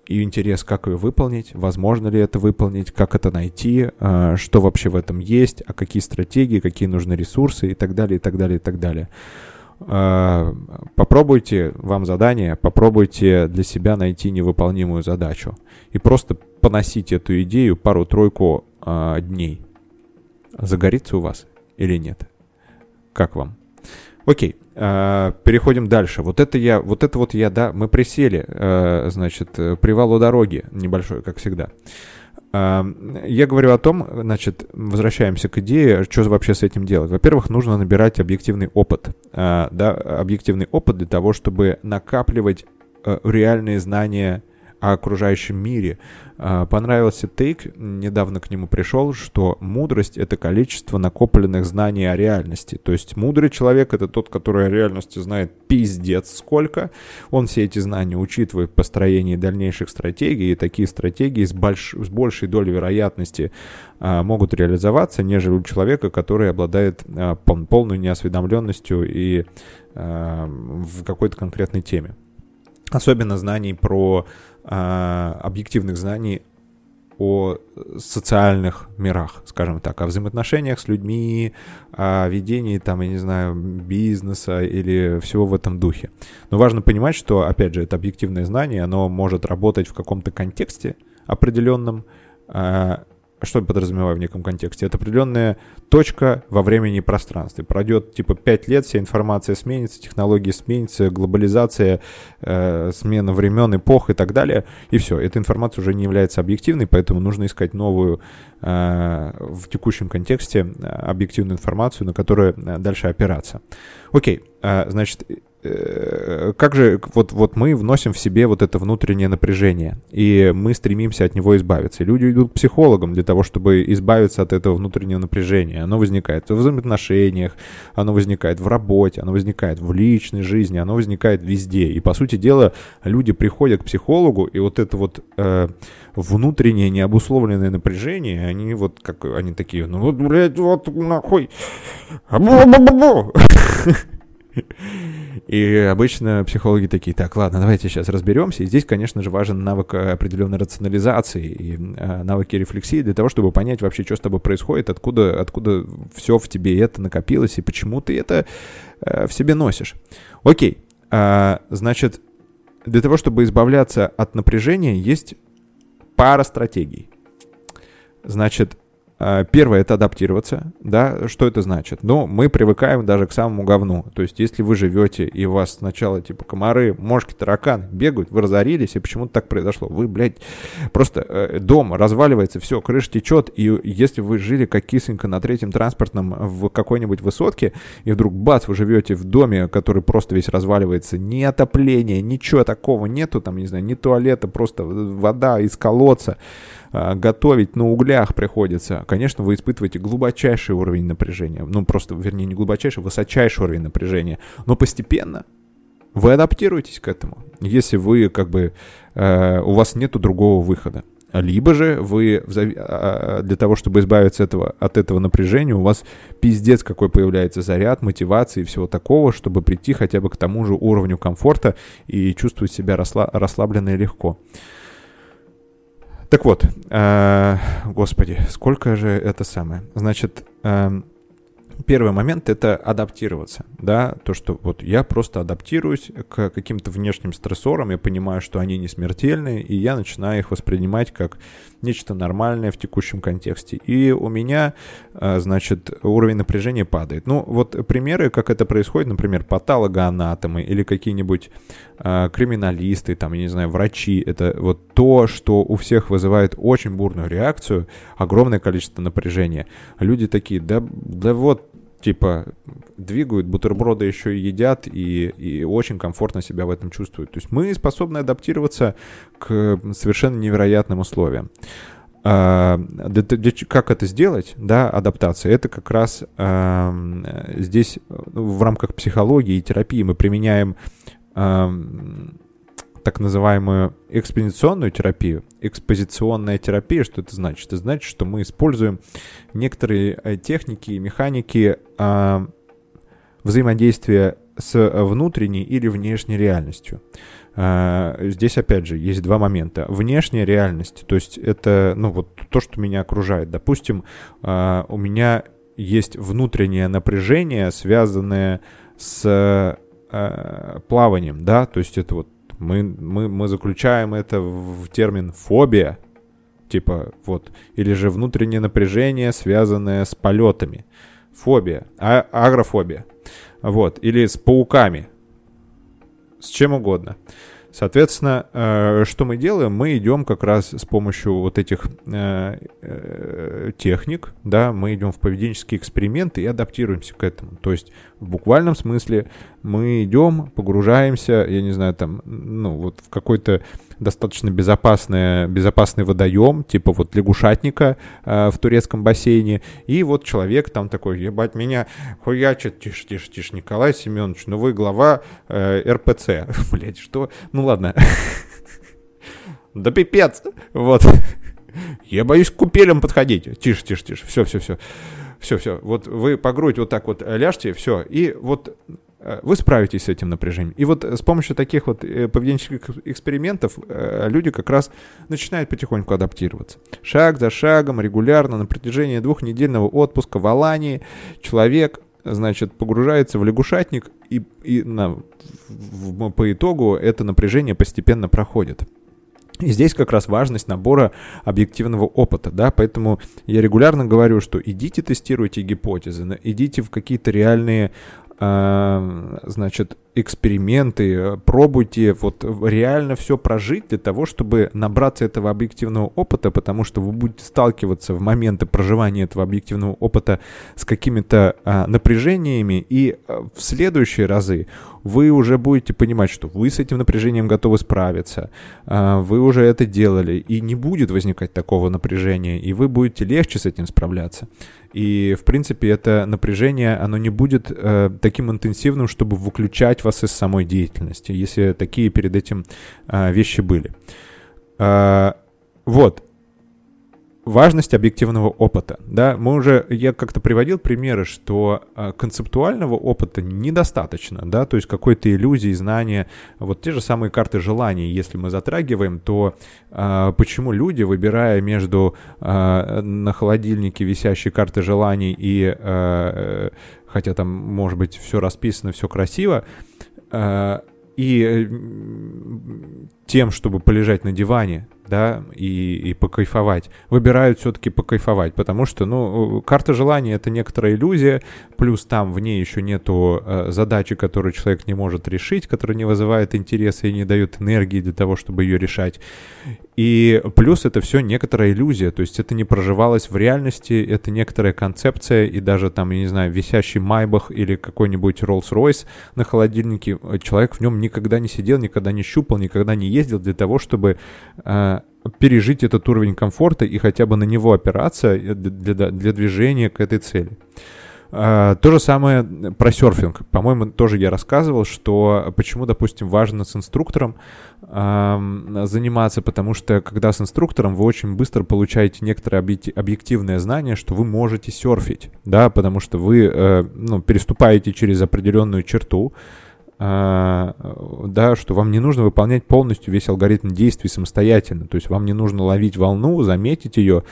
И интерес, как ее выполнить, возможно ли это выполнить, как это найти, а, что вообще в этом есть, а какие стратегии, какие нужны ресурсы и так далее, и так далее, и так далее. А, попробуйте вам задание, попробуйте для себя найти невыполнимую задачу и просто поносить эту идею пару-тройку а, дней. Загорится у вас или нет? Как вам? Окей, переходим дальше. Вот это я, вот это вот я, да, мы присели, э, значит, привал у дороги, небольшой, как всегда. Э, я говорю о том, значит, возвращаемся к идее, что вообще с этим делать. Во-первых, нужно набирать объективный опыт, э, да, объективный опыт для того, чтобы накапливать э, реальные знания о окружающем мире. А, понравился тейк, недавно к нему пришел, что мудрость — это количество накопленных знаний о реальности. То есть мудрый человек — это тот, который о реальности знает пиздец сколько. Он все эти знания учитывает в построении дальнейших стратегий, и такие стратегии с, больш... с большей долей вероятности а, могут реализоваться, нежели у человека, который обладает а, полной неосведомленностью и в какой-то конкретной теме. Особенно знаний про объективных знаний о социальных мирах, скажем так, о взаимоотношениях с людьми, о ведении, там, я не знаю, бизнеса или всего в этом духе. Но важно понимать, что, опять же, это объективное знание, оно может работать в каком-то контексте определенном, а, что я подразумеваю в неком контексте? Это определенная точка во времени и пространстве. Пройдет типа 5 лет, вся информация сменится, технологии сменятся, глобализация, э, смена времен, эпох и так далее. И все, эта информация уже не является объективной, поэтому нужно искать новую э, в текущем контексте э, объективную информацию, на которую э, дальше опираться. Окей, э, значит, как же вот, вот мы вносим в себе вот это внутреннее напряжение, и мы стремимся от него избавиться. И люди идут к психологам для того, чтобы избавиться от этого внутреннего напряжения. Оно возникает в взаимоотношениях, оно возникает в работе, оно возникает в личной жизни, оно возникает везде. И, по сути дела, люди приходят к психологу, и вот это вот э, внутреннее необусловленное напряжение, они вот как, они такие, ну вот, блядь, вот нахуй, И обычно психологи такие, так, ладно, давайте сейчас разберемся. И здесь, конечно же, важен навык э, определенной рационализации и э, навыки рефлексии для того, чтобы понять вообще, что с тобой происходит, откуда, откуда все в тебе это накопилось и почему ты это э, в себе носишь. Окей, А, значит, для того, чтобы избавляться от напряжения, есть пара стратегий. Значит, первое — это адаптироваться, да, что это значит? Ну, мы привыкаем даже к самому говну, то есть если вы живете, и у вас сначала, типа, комары, мошки, тараканы бегают, вы разорились, и почему-то так произошло, вы, блядь, просто э, дом разваливается, все, крыша течет, и если вы жили как кисонька на третьем транспортном в какой-нибудь высотке, и вдруг, бац, вы живете в доме, который просто весь разваливается, ни отопления, ничего такого нету, там, не знаю, ни туалета, просто вода из колодца, а, готовить на углях приходится, конечно, вы испытываете глубочайший уровень напряжения. Ну, просто, вернее, не глубочайший, высочайший уровень напряжения. Но постепенно вы адаптируетесь к этому, если вы, как бы, э, у вас нету другого выхода. Либо же вы а, а, для того, чтобы избавиться этого, от этого напряжения, у вас пиздец какой появляется заряд, мотивации и всего такого, чтобы прийти хотя бы к тому же уровню комфорта и чувствовать себя расслабленно и легко. Так вот, э, господи, сколько же это самое? Значит, э, первый момент — это адаптироваться, да, то, что вот я просто адаптируюсь к каким-то внешним стрессорам, я понимаю, что они не смертельные, и я начинаю их воспринимать как нечто нормальное в текущем контексте. И у меня, а, значит, уровень напряжения падает. Ну, вот примеры, как это происходит, например, патологоанатомы или какие-нибудь криминалисты, там, я не знаю, врачи, это вот то, что у всех вызывает очень бурную реакцию, огромное количество напряжения. Люди такие, да, да вот, типа двигают, бутерброды еще и едят и, и очень комфортно себя в этом чувствуют. То есть мы способны адаптироваться к совершенно невероятным условиям. А, как это сделать, да, адаптация, это как раз а, здесь в рамках психологии и терапии мы применяем а, так называемую экспозиционную терапию. Экспозиционная терапия, что это значит? Это значит, что мы используем некоторые э, техники и механики э, взаимодействия с внутренней или внешней реальностью. Э, здесь, опять же, есть два момента. Внешняя реальность, то есть это, ну, вот то, что меня окружает. Допустим, э, у меня есть внутреннее напряжение, связанное с э, плаванием, да, то есть это вот мы, мы, мы заключаем это в термин фобия, типа вот, или же внутреннее напряжение, связанное с полетами. Фобия, а, агрофобия. Вот, или с пауками. С чем угодно. Соответственно, э, что мы делаем? Мы идем как раз с помощью вот этих э, э, техник, да, мы идем в поведенческие эксперименты и адаптируемся к этому. То есть в буквальном смысле мы идем, погружаемся, я не знаю, там, ну, вот в какой-то достаточно безопасный, безопасный водоем, типа вот лягушатника э, в турецком бассейне, и вот человек там такой, ебать, меня хуячит, тише, тише, тише, Николай Семенович, ну вы глава э, РПЦ. Блять, что? Ну ладно. Да пипец! Вот. Я боюсь к купелям подходить. Тише, тише, тише. Все, все, все. Все, все. Вот вы по грудь вот так вот ляжьте, все. И вот вы справитесь с этим напряжением. И вот с помощью таких вот э, поведенческих экспериментов э, люди как раз начинают потихоньку адаптироваться. Шаг за шагом, регулярно, на протяжении двухнедельного отпуска в Алании человек, значит, погружается в лягушатник, и, и на, в, по итогу это напряжение постепенно проходит. И здесь как раз важность набора объективного опыта, да, поэтому я регулярно говорю, что идите тестируйте гипотезы, идите в какие-то реальные значит, эксперименты, пробуйте вот реально все прожить для того, чтобы набраться этого объективного опыта, потому что вы будете сталкиваться в моменты проживания этого объективного опыта с какими-то а, напряжениями, и а, в следующие разы вы уже будете понимать, что вы с этим напряжением готовы справиться, а, вы уже это делали, и не будет возникать такого напряжения, и вы будете легче с этим справляться. И, в принципе, это напряжение, оно не будет э, таким интенсивным, чтобы выключать вас из самой деятельности, если такие перед этим э, вещи были. Э, вот важность объективного опыта. Да, мы уже, я как-то приводил примеры, что э, концептуального опыта недостаточно, да, то есть какой-то иллюзии, знания, вот те же самые карты желаний, если мы затрагиваем, то э, почему люди, выбирая между э, на холодильнике висящей карты желаний и, э, хотя там, может быть, все расписано, все красиво, э, и тем, чтобы полежать на диване, да, и, и покайфовать, выбирают все-таки покайфовать, потому что, ну, карта желания — это некоторая иллюзия, плюс там в ней еще нету э, задачи, которую человек не может решить, которая не вызывает интереса и не дает энергии для того, чтобы ее решать. И плюс это все некоторая иллюзия, то есть это не проживалось в реальности, это некоторая концепция, и даже там, я не знаю, висящий Майбах или какой-нибудь Rolls-Royce на холодильнике, человек в нем никогда не сидел, никогда не щупал, никогда не ездил для того, чтобы э, пережить этот уровень комфорта и хотя бы на него опираться для, для движения к этой цели. Uh, то же самое про серфинг. По-моему, тоже я рассказывал, что почему, допустим, важно с инструктором заниматься, потому что когда с инструктором вы очень быстро получаете некоторое объективное знание, что вы можете серфить, да, потому что вы uh, ну, переступаете через определенную черту, а, да, что вам не нужно выполнять полностью весь алгоритм действий самостоятельно. То есть вам не нужно ловить волну, заметить ее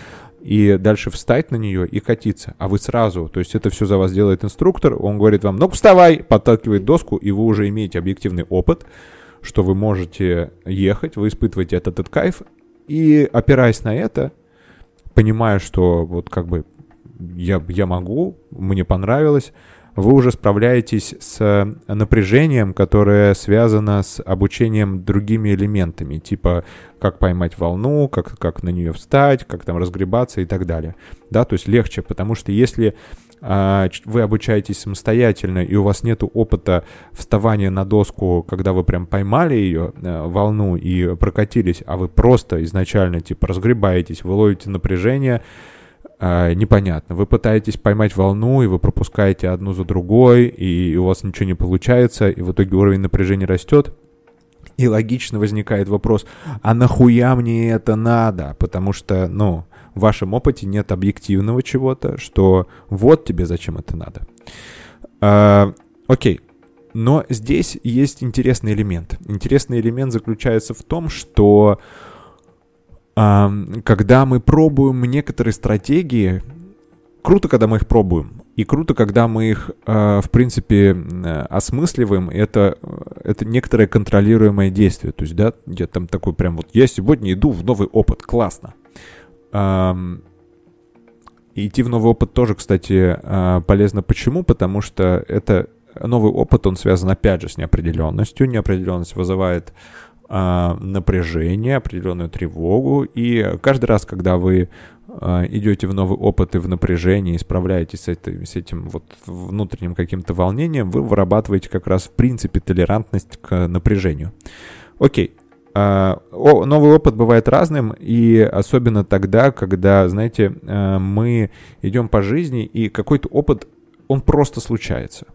и дальше встать на нее и катиться. А вы сразу, то есть это все за вас делает инструктор, он говорит вам, ну вставай, подталкивает доску, и вы уже имеете объективный опыт, что вы можете ехать, вы испытываете этот, этот кайф, и опираясь на это, понимая, что вот как бы я, я могу, мне понравилось, вы уже справляетесь с э, напряжением, которое связано с обучением другими элементами, типа как поймать волну, как, как на нее встать, как там разгребаться и так далее. Да, то есть легче, потому что если а, вы обучаетесь самостоятельно, и у вас нет опыта вставания на доску, когда вы прям поймали ее, э, волну, и прокатились, а вы просто изначально, типа, разгребаетесь, вы ловите напряжение, э, непонятно. Вы пытаетесь поймать волну, и вы пропускаете одну за другой, и у вас ничего не получается, и в итоге уровень напряжения растет. И логично возникает вопрос, а нахуя мне это надо? Потому что, ну, в вашем опыте нет объективного чего-то, что вот тебе зачем это надо. А, окей, но здесь есть интересный элемент. Интересный элемент заключается в том, что когда мы пробуем некоторые стратегии, круто, когда мы их пробуем. И круто, когда мы их, а, в принципе, осмысливаем. Это, это некоторое контролируемое действие. То есть, да, где там такой прям вот, я сегодня иду в новый опыт, классно. Идти в новый опыт тоже, кстати, а, полезно. Почему? Потому что это новый опыт, он связан, опять же, с неопределенностью. Неопределенность вызывает напряжение, определенную тревогу. И каждый раз, когда вы а, идете в новый опыт и в напряжении, и справляетесь с, этой, с этим вот внутренним каким-то волнением, вы вырабатываете как раз в принципе толерантность к напряжению. Окей. А, новый опыт бывает разным, и особенно тогда, когда, знаете, мы идем по жизни, и какой-то опыт, он просто случается.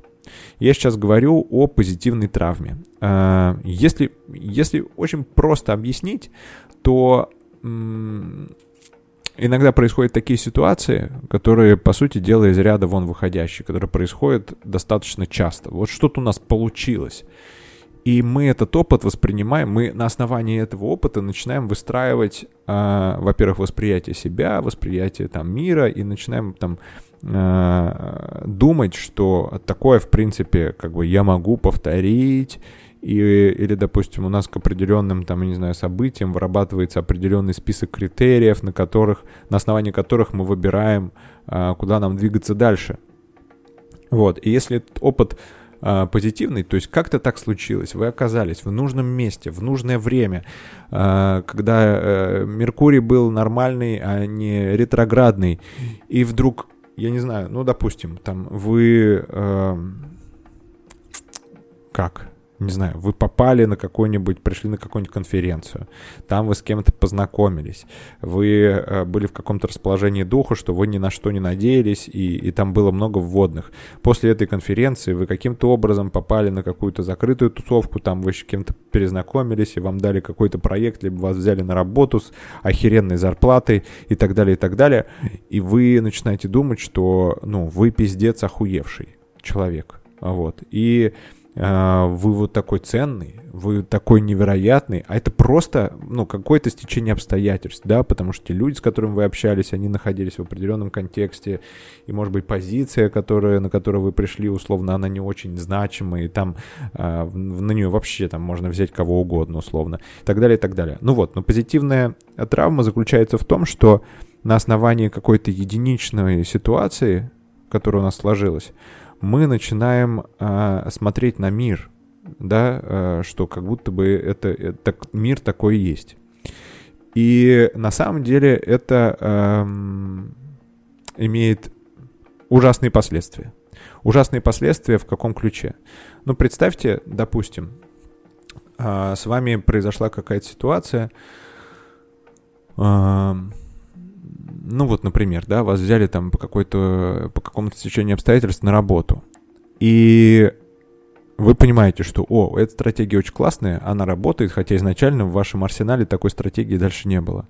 Я сейчас говорю о позитивной травме. А, если, если очень просто объяснить, то иногда происходят такие ситуации, которые, по сути дела, из ряда вон выходящие, которые происходят достаточно часто. Вот что-то у нас получилось. И мы этот опыт воспринимаем, мы на основании этого опыта начинаем выстраивать, э, во-первых, восприятие себя, восприятие там мира, и начинаем там думать, что такое, в принципе, как бы я могу повторить, и, или, допустим, у нас к определенным, там, я не знаю, событиям вырабатывается определенный список критериев, на которых, на основании которых мы выбираем, э, куда нам двигаться дальше. Вот, и если опыт э, позитивный, то есть как-то так случилось, вы оказались в нужном месте, в нужное время, когда Меркурий был нормальный, а не ретроградный, и вдруг я не знаю, ну, допустим, там вы... Э, как? Не знаю, вы попали на какой-нибудь, пришли на какую-нибудь конференцию, там вы с кем-то познакомились, вы э, были в каком-то расположении духа, что вы ни на что не надеялись, и, и там было много вводных. После этой конференции вы каким-то образом попали на какую-то закрытую тусовку, там вы с кем-то перезнакомились, и вам дали какой-то проект, либо вас взяли на работу с охеренной зарплатой и так далее, и так далее, и вы начинаете думать, что, ну, вы пиздец охуевший человек, вот, и вы вот такой ценный, вы такой невероятный, а это просто, ну, какое-то стечение обстоятельств, да, потому что те люди, с которыми вы общались, они находились в определенном контексте, и, может быть, позиция, которая, на которую вы пришли, условно, она не очень значимая, и там э, на нее вообще там можно взять кого угодно, условно, и так далее, и так далее. Ну вот, но позитивная травма заключается в том, что на основании какой-то единичной ситуации, которая у нас сложилась, мы начинаем э, смотреть на мир, да, э, что как будто бы это, это мир такой есть. И на самом деле это э, имеет ужасные последствия. Ужасные последствия в каком ключе? Ну, представьте, допустим, э, с вами произошла какая-то ситуация, э, ну вот, например, да, вас взяли там по какой-то, по какому-то течению обстоятельств на работу. И вы понимаете, что, о, эта стратегия очень классная, она работает, хотя изначально в вашем арсенале такой стратегии дальше не было.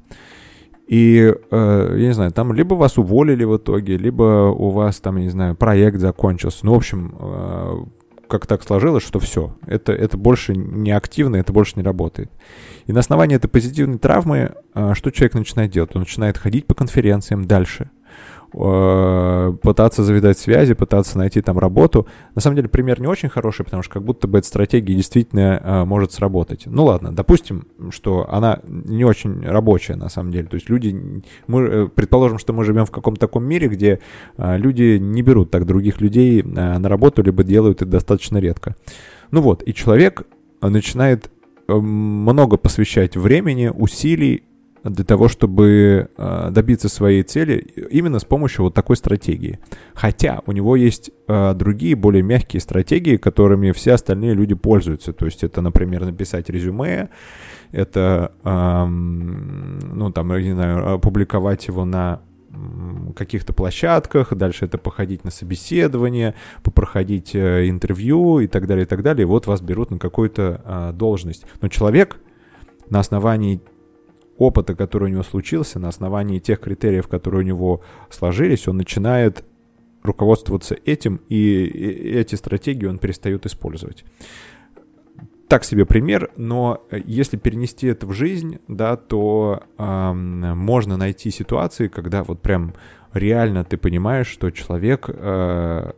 И, э, я не знаю, там либо вас уволили в итоге, либо у вас там, я не знаю, проект закончился. Ну, в общем, э, как так сложилось, что все, это, это больше не активно, это больше не работает. И на основании этой позитивной травмы, а, что человек начинает делать? Он начинает ходить по конференциям дальше, пытаться завидать связи, пытаться найти там работу. На самом деле пример не очень хороший, потому что как будто бы эта стратегия действительно а, может сработать. Ну ладно, допустим, что она не очень рабочая на самом деле. То есть люди, мы э, предположим, что мы живем в каком-то таком мире, где люди не берут так других людей на работу, либо делают это достаточно редко. Ну вот, и человек начинает Э, много посвящать времени, усилий для того, чтобы э, добиться своей цели именно с помощью вот такой стратегии. Хотя у него есть э, другие, более мягкие стратегии, которыми все остальные люди пользуются. То есть это, например, написать резюме, это, ну, там, не знаю, опубликовать его на каких-то площадках, дальше это походить на собеседование, попроходить э, интервью и так далее, и так далее. И вот вас берут на какую-то а, должность. Но человек на основании опыта, который у него случился, на основании тех критериев, которые у него сложились, он начинает руководствоваться этим, и эти стратегии он перестает использовать. Так себе пример, но э, если перенести это в жизнь, да, то э, можно найти ситуации, когда вот прям реально ты понимаешь, что человек э,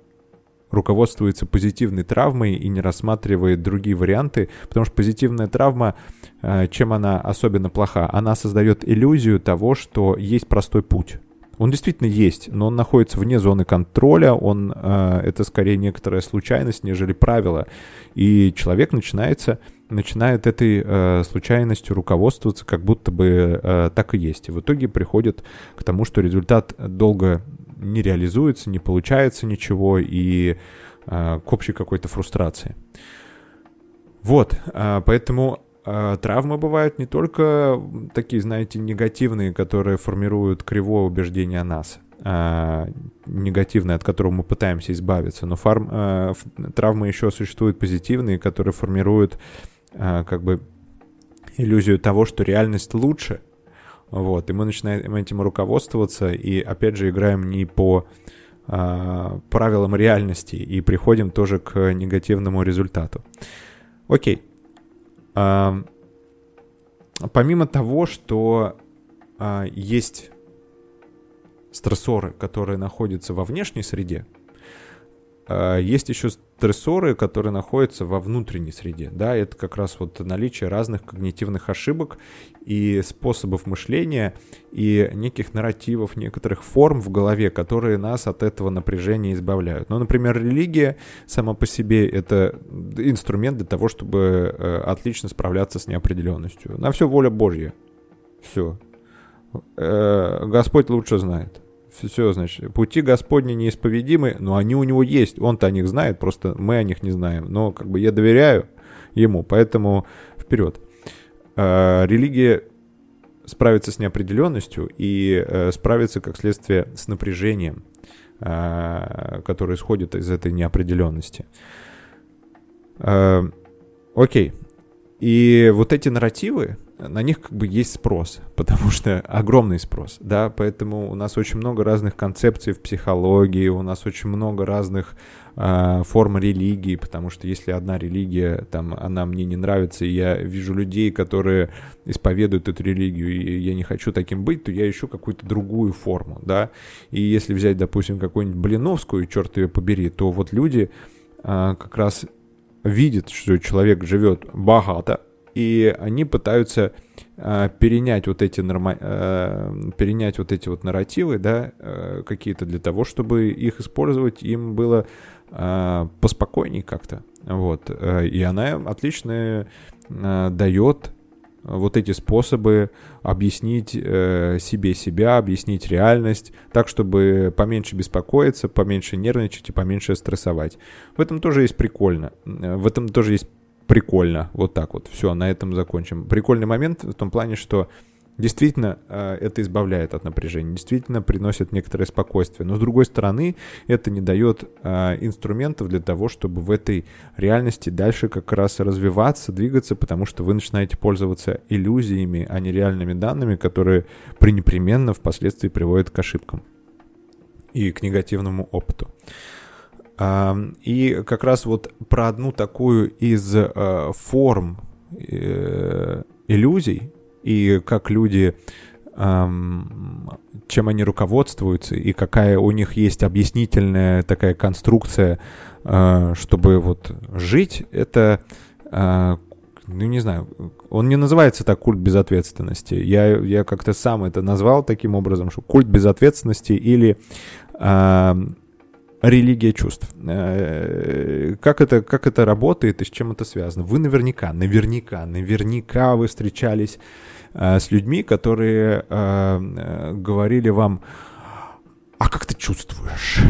руководствуется позитивной травмой и не рассматривает другие варианты, потому что позитивная травма, э, чем она особенно плоха? Она создает иллюзию того, что есть простой путь. Он действительно есть, но он находится вне зоны контроля, он, э, это скорее некоторая случайность, нежели правило. И человек начинается, начинает этой э, случайностью руководствоваться, как будто бы э, так и есть. И в итоге приходит к тому, что результат долго не реализуется, не получается ничего, и э, к общей какой-то фрустрации. Вот, э, поэтому травмы бывают не только такие, знаете, негативные, которые формируют кривое убеждение о нас, а, негативные, от которого мы пытаемся избавиться, но фарм, а, травмы еще существуют позитивные, которые формируют как бы иллюзию того, что реальность лучше, вот, и мы начинаем этим руководствоваться, и опять же играем не по правилам реальности, и приходим тоже к негативному результату. Окей, Помимо того, что а, есть стрессоры, которые находятся во внешней среде, есть еще стрессоры, которые находятся во внутренней среде. Да, это как раз вот наличие разных когнитивных ошибок и способов мышления, и неких нарративов, некоторых форм в голове, которые нас от этого напряжения избавляют. Ну, например, религия сама по себе — это инструмент для того, чтобы э, отлично справляться с неопределенностью. На все воля Божья. Все. Э, Господь лучше знает все, значит, пути Господни неисповедимы, но они у него есть, он-то о них знает, просто мы о них не знаем. Но как бы я доверяю ему, поэтому вперед. Э, религия справится с неопределенностью и э, справится, как следствие, с напряжением, э, которое исходит из этой неопределенности. Окей. И вот эти нарративы, на них как бы есть спрос, потому что огромный спрос, да, поэтому у нас очень много разных концепций в психологии, у нас очень много разных э, форм религии, потому что если одна религия, там, она мне не нравится, и я вижу людей, которые исповедуют эту религию, и я не хочу таким быть, то я ищу какую-то другую форму, да, и если взять, допустим, какую-нибудь Блиновскую, черт ее побери, то вот люди э, как раз видят, что человек живет богато, и они пытаются э, перенять вот эти норма... э, перенять вот эти вот нарративы, да, э, какие-то для того, чтобы их использовать им было э, поспокойней как-то, вот, и она отлично э, дает вот эти способы объяснить э, себе себя, объяснить реальность, так, чтобы поменьше беспокоиться, поменьше нервничать и поменьше стрессовать. В этом тоже есть прикольно. Э, в этом тоже есть прикольно. Вот так вот. Все, на этом закончим. Прикольный момент в том плане, что действительно э, это избавляет от напряжения, действительно приносит некоторое спокойствие. Но с другой стороны, это не дает э, инструментов для того, чтобы в этой реальности дальше как раз развиваться, двигаться, потому что вы начинаете пользоваться иллюзиями, а не реальными данными, которые пренепременно впоследствии приводят к ошибкам и к негативному опыту. И как раз вот про одну такую из э, форм э, иллюзий и как люди чем они руководствуются и какая у них есть объяснительная такая конструкция, э, чтобы вот жить, это, ну не знаю, он не называется так культ безответственности. Я, я как-то сам это назвал таким образом, что культ безответственности или религия чувств. Э, как это, как это работает и с чем это связано? Вы наверняка, наверняка, наверняка вы встречались э, с людьми, которые э, говорили вам, а как ты чувствуешь?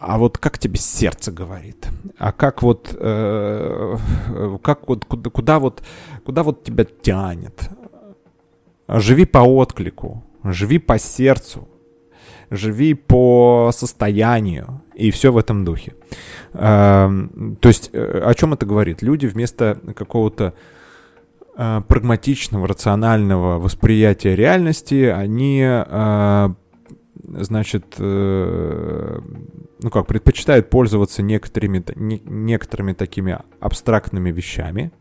А вот как тебе сердце говорит? А как вот, как вот, куда, куда вот, куда вот тебя тянет? Живи по отклику, живи по сердцу, живи по состоянию, и все в этом духе. То есть э, о чем это говорит? Люди вместо какого-то э, прагматичного, рационального восприятия реальности, они, э, значит, ну как, предпочитают пользоваться некоторыми, некоторыми такими абстрактными вещами,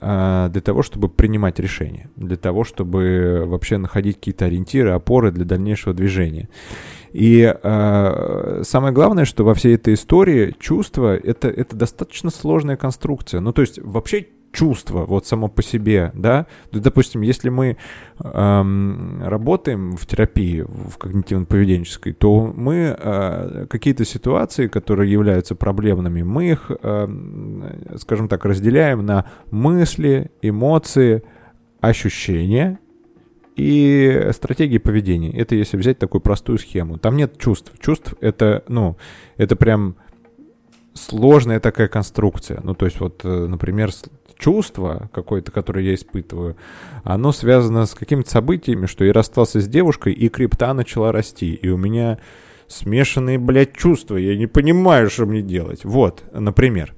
для того, чтобы принимать решения, для того, чтобы вообще находить какие-то ориентиры, опоры для дальнейшего движения. И э, самое главное, что во всей этой истории чувство это, это достаточно сложная конструкция. Ну, то есть вообще чувство вот само по себе, да, допустим, если мы эм, работаем в терапии, в когнитивно-поведенческой, то мы э, какие-то ситуации, которые являются проблемными, мы их, э, скажем так, разделяем на мысли, эмоции, ощущения и стратегии поведения. Это если взять такую простую схему. Там нет чувств. Чувств это, ну, это прям сложная такая конструкция. Ну, то есть вот, э, например, чувство какое-то, которое я испытываю, оно связано с какими-то событиями, что я расстался с девушкой, и крипта начала расти. И у меня смешанные, блядь, чувства. Я не понимаю, что мне делать. Вот, например.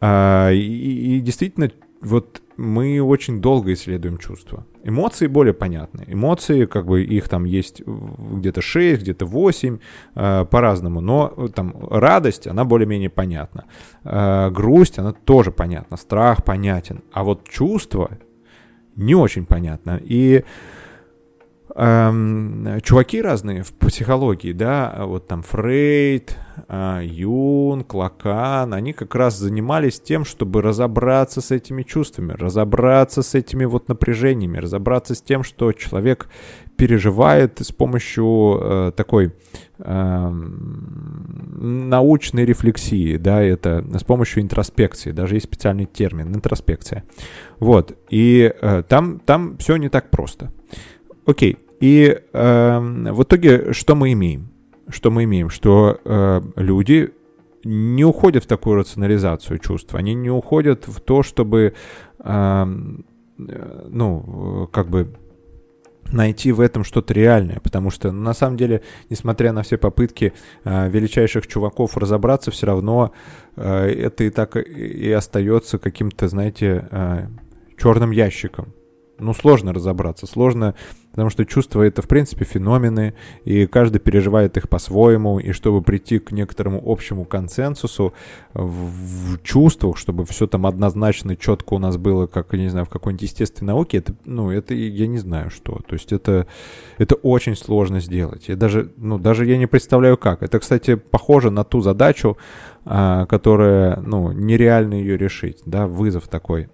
А, и, и действительно, вот мы очень долго исследуем чувства. Эмоции более понятны. Эмоции, как бы их там есть где-то 6, где-то 8, э, по-разному. Но э, там радость, она более-менее понятна. Э, грусть, она тоже понятна. Страх понятен. А вот чувство не очень понятно. И эм, чуваки разные в психологии, да, вот там Фрейд, э, Юнг, Лакан, они как раз занимались тем, чтобы разобраться с этими чувствами, разобраться с этими вот напряжениями, разобраться с тем, что человек переживает с помощью э, такой э, научной рефлексии, да, это с помощью интроспекции, даже есть специальный термин интроспекция. Вот, и э, там, там все не так просто. Окей, и э, в итоге что мы имеем? Что мы имеем? Что э, люди не уходят в такую рационализацию чувств, они не уходят в то, чтобы, эм, э, ну, как бы найти в этом что-то реальное, потому что на самом деле, несмотря на все попытки э, величайших чуваков разобраться, все равно э, это и так и остается каким-то, знаете, э, черным ящиком Ну, сложно разобраться, сложно, потому что чувства — это, в принципе, феномены, и каждый переживает их по-своему, и чтобы прийти к некоторому общему консенсусу в, в чувствах, чтобы все там однозначно, четко у нас было, как, я не знаю, в какой-нибудь естественной науке, это, ну, это я не знаю что. То есть это, это очень сложно сделать. И даже, ну, даже я не представляю как. Это, кстати, похоже на ту задачу, а, которая, ну, нереально ее решить, да, вызов такой.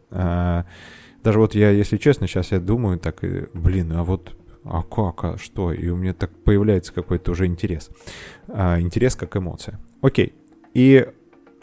Даже вот я, если честно, сейчас я думаю так, блин, а вот а как, а что? И у меня так появляется какой-то уже интерес. А, интерес как эмоция. Окей. И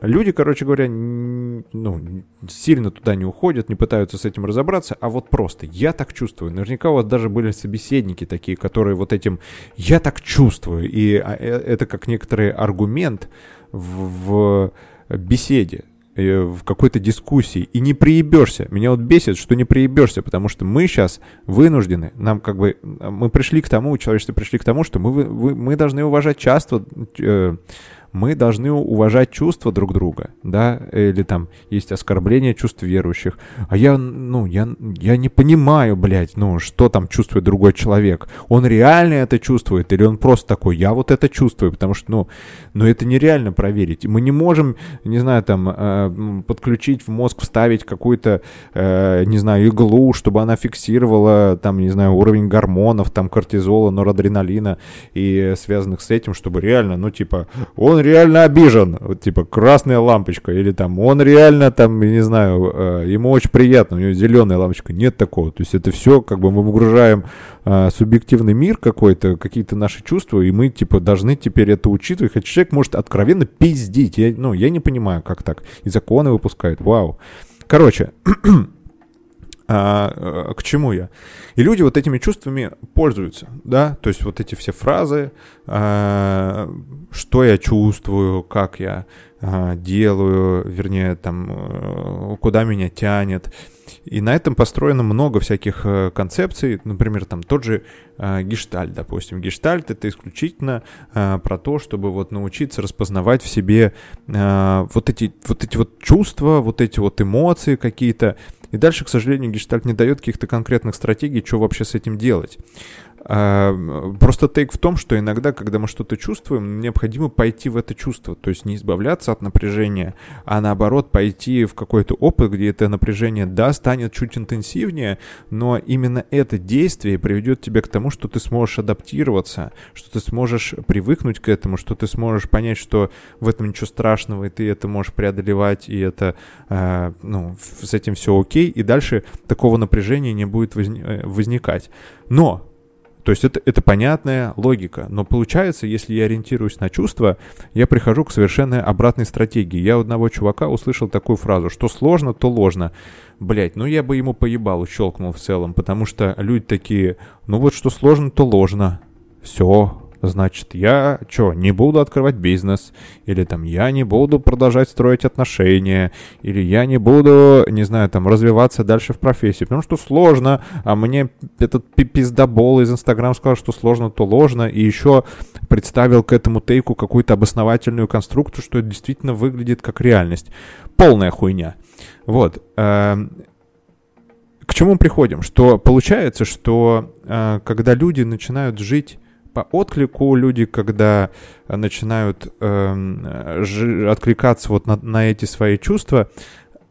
люди, короче говоря, ну, сильно туда не уходят, не пытаются с этим разобраться, а вот просто «я так чувствую». Наверняка у вас даже были собеседники такие, которые вот этим «я так чувствую». И а, э, это как некоторый аргумент в, в беседе. Э, в какой-то дискуссии и не приебешься. Меня вот бесит, что не приебешься, потому что мы сейчас вынуждены, нам как бы, мы пришли к тому, человечество пришли к тому, что мы, мы, мы должны уважать часто, э, мы должны уважать чувства друг друга, да, или там есть оскорбление чувств верующих. А я, ну, я, я не понимаю, блядь, ну, что там чувствует другой человек. Он реально это чувствует, или он просто такой, я вот это чувствую, потому что, ну, но ну, это нереально проверить. Мы не можем, не знаю, там, э, подключить в мозг, вставить какую-то, э, не знаю, иглу, чтобы она фиксировала, там, не знаю, уровень гормонов, там, кортизола, норадреналина и связанных с этим, чтобы реально, ну, типа, он реально обижен, вот типа красная лампочка, или там он реально там, не знаю, э, ему очень приятно, у него зеленая лампочка, нет такого. То есть это все как бы мы выгружаем э, субъективный мир какой-то, какие-то наши чувства, и мы типа должны теперь это учитывать, хотя человек может откровенно пиздить. Я, ну, я не понимаю, как так. И законы выпускают, вау. Короче, а, к чему я? И люди вот этими чувствами пользуются, да, то есть вот эти все фразы, а, что я чувствую, как я а, делаю, вернее, там, э, куда меня тянет. И на этом построено много всяких э, концепций, например, там тот же э, гештальт, допустим. Гештальт — это исключительно э, про то, чтобы вот научиться распознавать в себе э, вот, эти, вот эти вот чувства, вот эти вот эмоции какие-то, и дальше, к сожалению, гештальт не дает каких-то конкретных стратегий, что вообще с этим делать. А, просто тейк в том, что иногда, когда мы что-то чувствуем, необходимо пойти в это чувство, то есть не избавляться от напряжения, а наоборот пойти в какой-то опыт, где это напряжение, да, станет чуть интенсивнее, но именно это действие приведет тебя к тому, что ты сможешь адаптироваться, что ты сможешь привыкнуть к этому, что ты сможешь понять, что в этом ничего страшного, и ты это можешь преодолевать, и это, э, ну, с этим все окей, и дальше такого напряжения не будет э, возникать. Но то есть это, это понятная логика. Но получается, если я ориентируюсь на чувства, я прихожу к совершенно обратной стратегии. Я у одного чувака услышал такую фразу, что сложно, то ложно. Блять, ну я бы ему поебал, щелкнул в целом, потому что люди такие, ну вот что сложно, то ложно. Все, Значит, я что, не буду открывать бизнес, или там я не буду продолжать строить отношения, или я не буду, не знаю, там развиваться дальше в профессии, потому что сложно, а мне этот пиздобол из Инстаграм сказал, что сложно, то ложно, и еще представил к этому тейку какую-то обосновательную конструкцию, что это действительно выглядит как реальность. Полная хуйня. Вот. Эм, к чему приходим? Что получается, что э, когда люди начинают жить по отклику люди, когда начинают э, откликаться вот на, на эти свои чувства,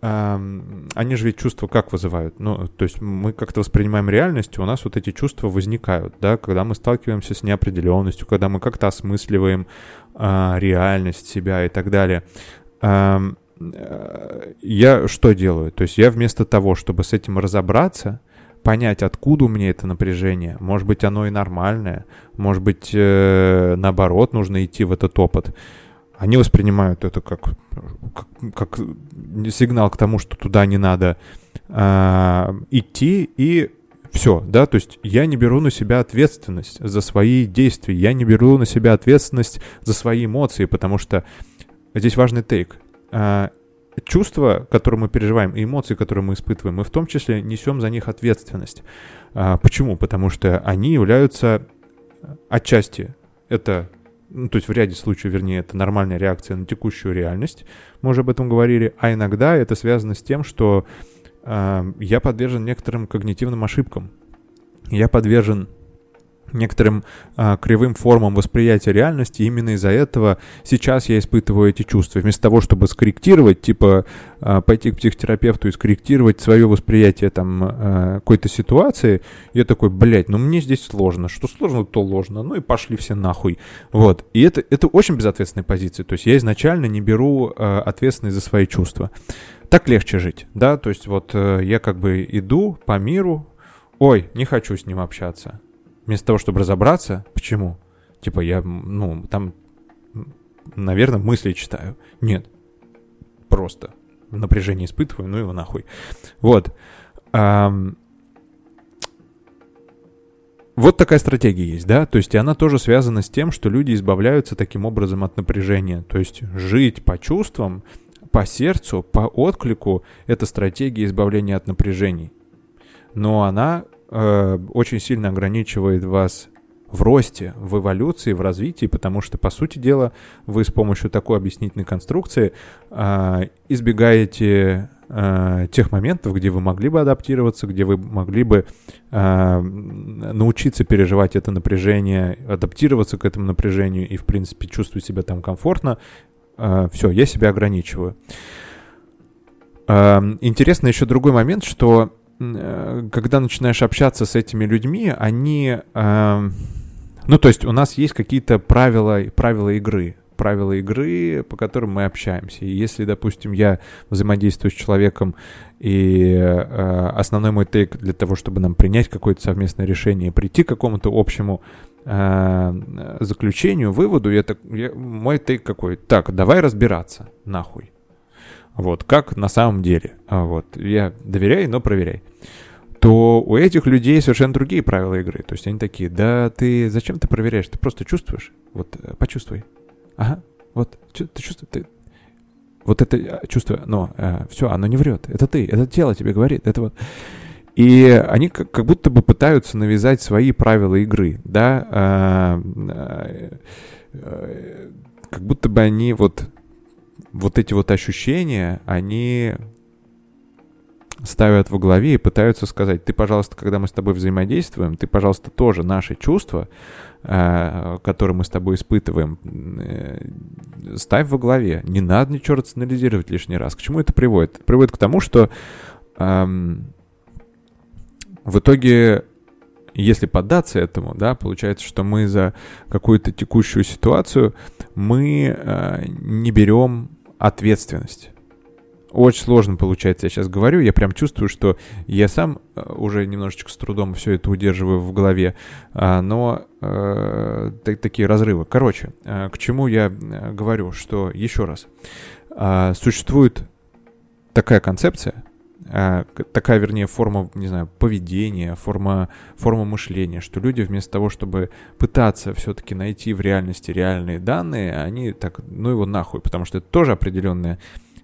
э, они же ведь чувства как вызывают? Ну, то есть мы как-то воспринимаем реальность, у нас вот эти чувства возникают, да, когда мы сталкиваемся с неопределенностью, когда мы как-то осмысливаем э, реальность себя и так далее. Эм, э, я что делаю? То есть я вместо того, чтобы с этим разобраться, понять, откуда у меня это напряжение. Может быть, оно и нормальное. Может быть, э, наоборот, нужно идти в этот опыт. Они воспринимают это как, как, как сигнал к тому, что туда не надо э, идти, и все, да, то есть я не беру на себя ответственность за свои действия, я не беру на себя ответственность за свои эмоции, потому что здесь важный тейк. Э, чувства, которые мы переживаем, и эмоции, которые мы испытываем, мы в том числе несем за них ответственность. А, почему? Потому что они являются отчасти это, ну, то есть в ряде случаев, вернее, это нормальная реакция на текущую реальность, мы уже об этом говорили, а иногда это связано с тем, что э, я подвержен некоторым когнитивным ошибкам. Я подвержен некоторым а, кривым формам восприятия реальности. Именно из-за этого сейчас я испытываю эти чувства. Вместо того, чтобы скорректировать, типа а, пойти к психотерапевту и скорректировать свое восприятие там а, какой-то ситуации, я такой, блядь, ну мне здесь сложно. Что сложно, то ложно. Ну и пошли все нахуй. Вот. И это, это очень безответственная позиция. То есть я изначально не беру а, ответственность за свои чувства. Так легче жить, да, то есть вот э, я как бы иду по миру, ой, не хочу с ним общаться, вместо того, чтобы разобраться, почему. Типа я, ну, там, наверное, мысли читаю. Нет. Просто напряжение испытываю, ну его нахуй. Вот. Ам... Вот такая стратегия есть, да, то есть и она тоже связана с тем, что люди избавляются таким образом от напряжения, то есть жить по чувствам, по сердцу, по отклику — это стратегия избавления от напряжений. Но она э, очень сильно ограничивает вас в росте, в эволюции, в развитии, потому что, по сути дела, вы с помощью такой объяснительной конструкции э, избегаете э, тех моментов, где вы могли бы адаптироваться, где вы могли бы э, научиться переживать это напряжение, адаптироваться к этому напряжению и, в принципе, чувствовать себя там комфортно. Э, все, я себя ограничиваю. Э, интересно еще другой момент, что когда начинаешь общаться с этими людьми, они... Э, ну, то есть у нас есть какие-то правила, правила игры, правила игры, по которым мы общаемся. И если, допустим, я взаимодействую с человеком, и э, основной мой тейк для того, чтобы нам принять какое-то совместное решение, прийти к какому-то общему э, заключению, выводу, я так, я, мой тейк какой? Так, давай разбираться, нахуй. Вот, как на самом деле. А вот, я доверяй, но проверяй. То у этих людей совершенно другие правила игры. То есть они такие, да ты зачем ты проверяешь? Ты просто чувствуешь? Вот, э, почувствуй. Ага, вот, ты чувствуешь, ты, вот это э, чувство, но э, все, оно не врет. Это ты, это тело тебе говорит. Это вот. И они как, как будто бы пытаются навязать свои правила игры, да, э, э, э, как будто бы они вот вот эти вот ощущения, они ставят во главе и пытаются сказать, ты, пожалуйста, когда мы с тобой взаимодействуем, ты, пожалуйста, тоже наши чувства, э, которые мы с тобой испытываем, э, ставь во главе. Не надо ничего рационализировать лишний раз. К чему это приводит? Это приводит к тому, что эм, в итоге если поддаться этому, да, получается, что мы за какую-то текущую ситуацию мы э, не берем ответственность. Очень сложно получается, я сейчас говорю, я прям чувствую, что я сам э, уже немножечко с трудом все это удерживаю в голове, а, но э, такие разрывы. Короче, э, к чему я э, говорю, что еще раз, э, существует такая концепция, такая, вернее, форма, не знаю, поведения, форма, форма мышления, что люди вместо того, чтобы пытаться все-таки найти в реальности реальные данные, они так, ну его нахуй, потому что это тоже определенное,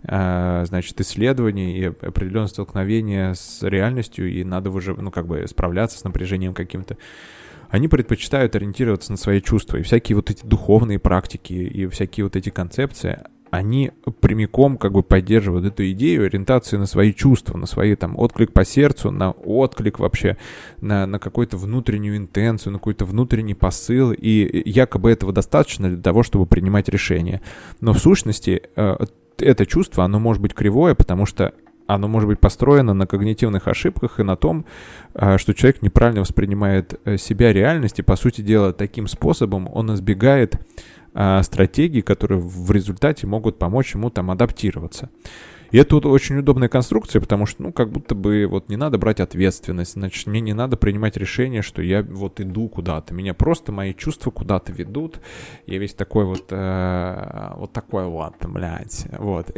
э, значит, исследование и определенное столкновение с реальностью, и надо уже, ну, как бы справляться с напряжением каким-то они предпочитают ориентироваться на свои чувства. И всякие вот эти духовные практики, и всякие вот эти концепции, они прямиком как бы поддерживают эту идею ориентации на свои чувства, на свои там отклик по сердцу, на отклик вообще, на, на какую-то внутреннюю интенцию, на какой-то внутренний посыл, и якобы этого достаточно для того, чтобы принимать решения. Но в сущности э, это чувство, оно может быть кривое, потому что оно может быть построено на когнитивных ошибках и на том, э, что человек неправильно воспринимает э, себя реальность, и, по сути дела, таким способом он избегает стратегии, которые в результате могут помочь ему там адаптироваться. И это вот очень удобная конструкция, потому что, ну, как будто бы вот не надо брать ответственность, значит, мне не надо принимать решение, что я вот иду куда-то. Меня просто мои чувства куда-то ведут. Я весь такой вот, э, вот такой вот, блядь, вот.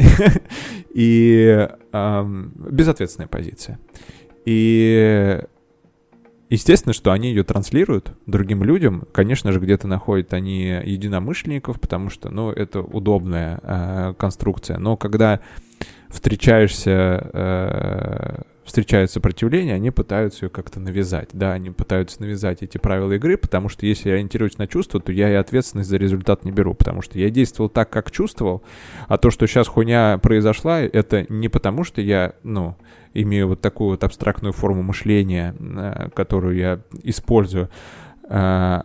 И безответственная позиция. И Естественно, что они ее транслируют другим людям. Конечно же, где-то находят они единомышленников, потому что, ну, это удобная э, конструкция. Но когда встречаешься э, встречают сопротивление, они пытаются ее как-то навязать. Да, они пытаются навязать эти правила игры, потому что если я ориентируюсь на чувства, то я и ответственность за результат не беру, потому что я действовал так, как чувствовал, а то, что сейчас хуйня произошла, это не потому, что я, ну, имею вот такую вот абстрактную форму мышления, э, которую я использую, а,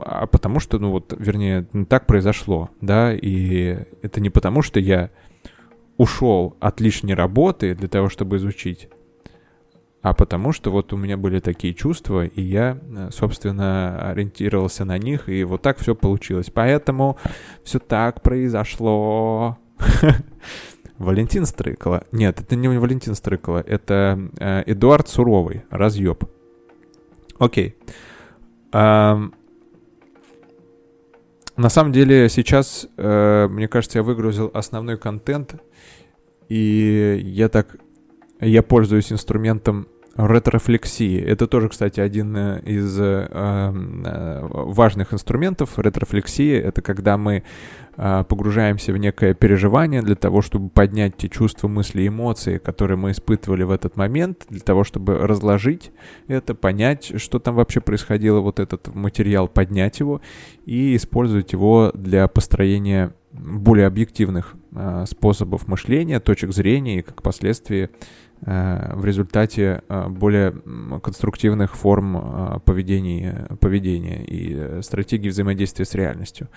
а потому что, ну вот, вернее, так произошло, да, и это не потому, что я ушел от лишней работы для того, чтобы изучить, а потому что вот у меня были такие чувства, и я, собственно, ориентировался на них, и вот так все получилось. Поэтому все так произошло. Валентин Стрыкало. Нет, это не Валентин Стрыкало, это э, Эдуард Суровый, разъеб. Окей. На самом деле сейчас, э, мне кажется, я выгрузил основной контент и я так, я пользуюсь инструментом ретрофлексии. Это тоже, кстати, один э, из э, э, важных инструментов ретрофлексии. Это когда мы погружаемся в некое переживание для того, чтобы поднять те чувства, мысли, эмоции, которые мы испытывали в этот момент, для того, чтобы разложить это, понять, что там вообще происходило, вот этот материал, поднять его и использовать его для построения более объективных способов мышления, точек зрения и, как последствие, э, в результате э, более конструктивных форм э, поведения, поведения и э, стратегии взаимодействия с реальностью.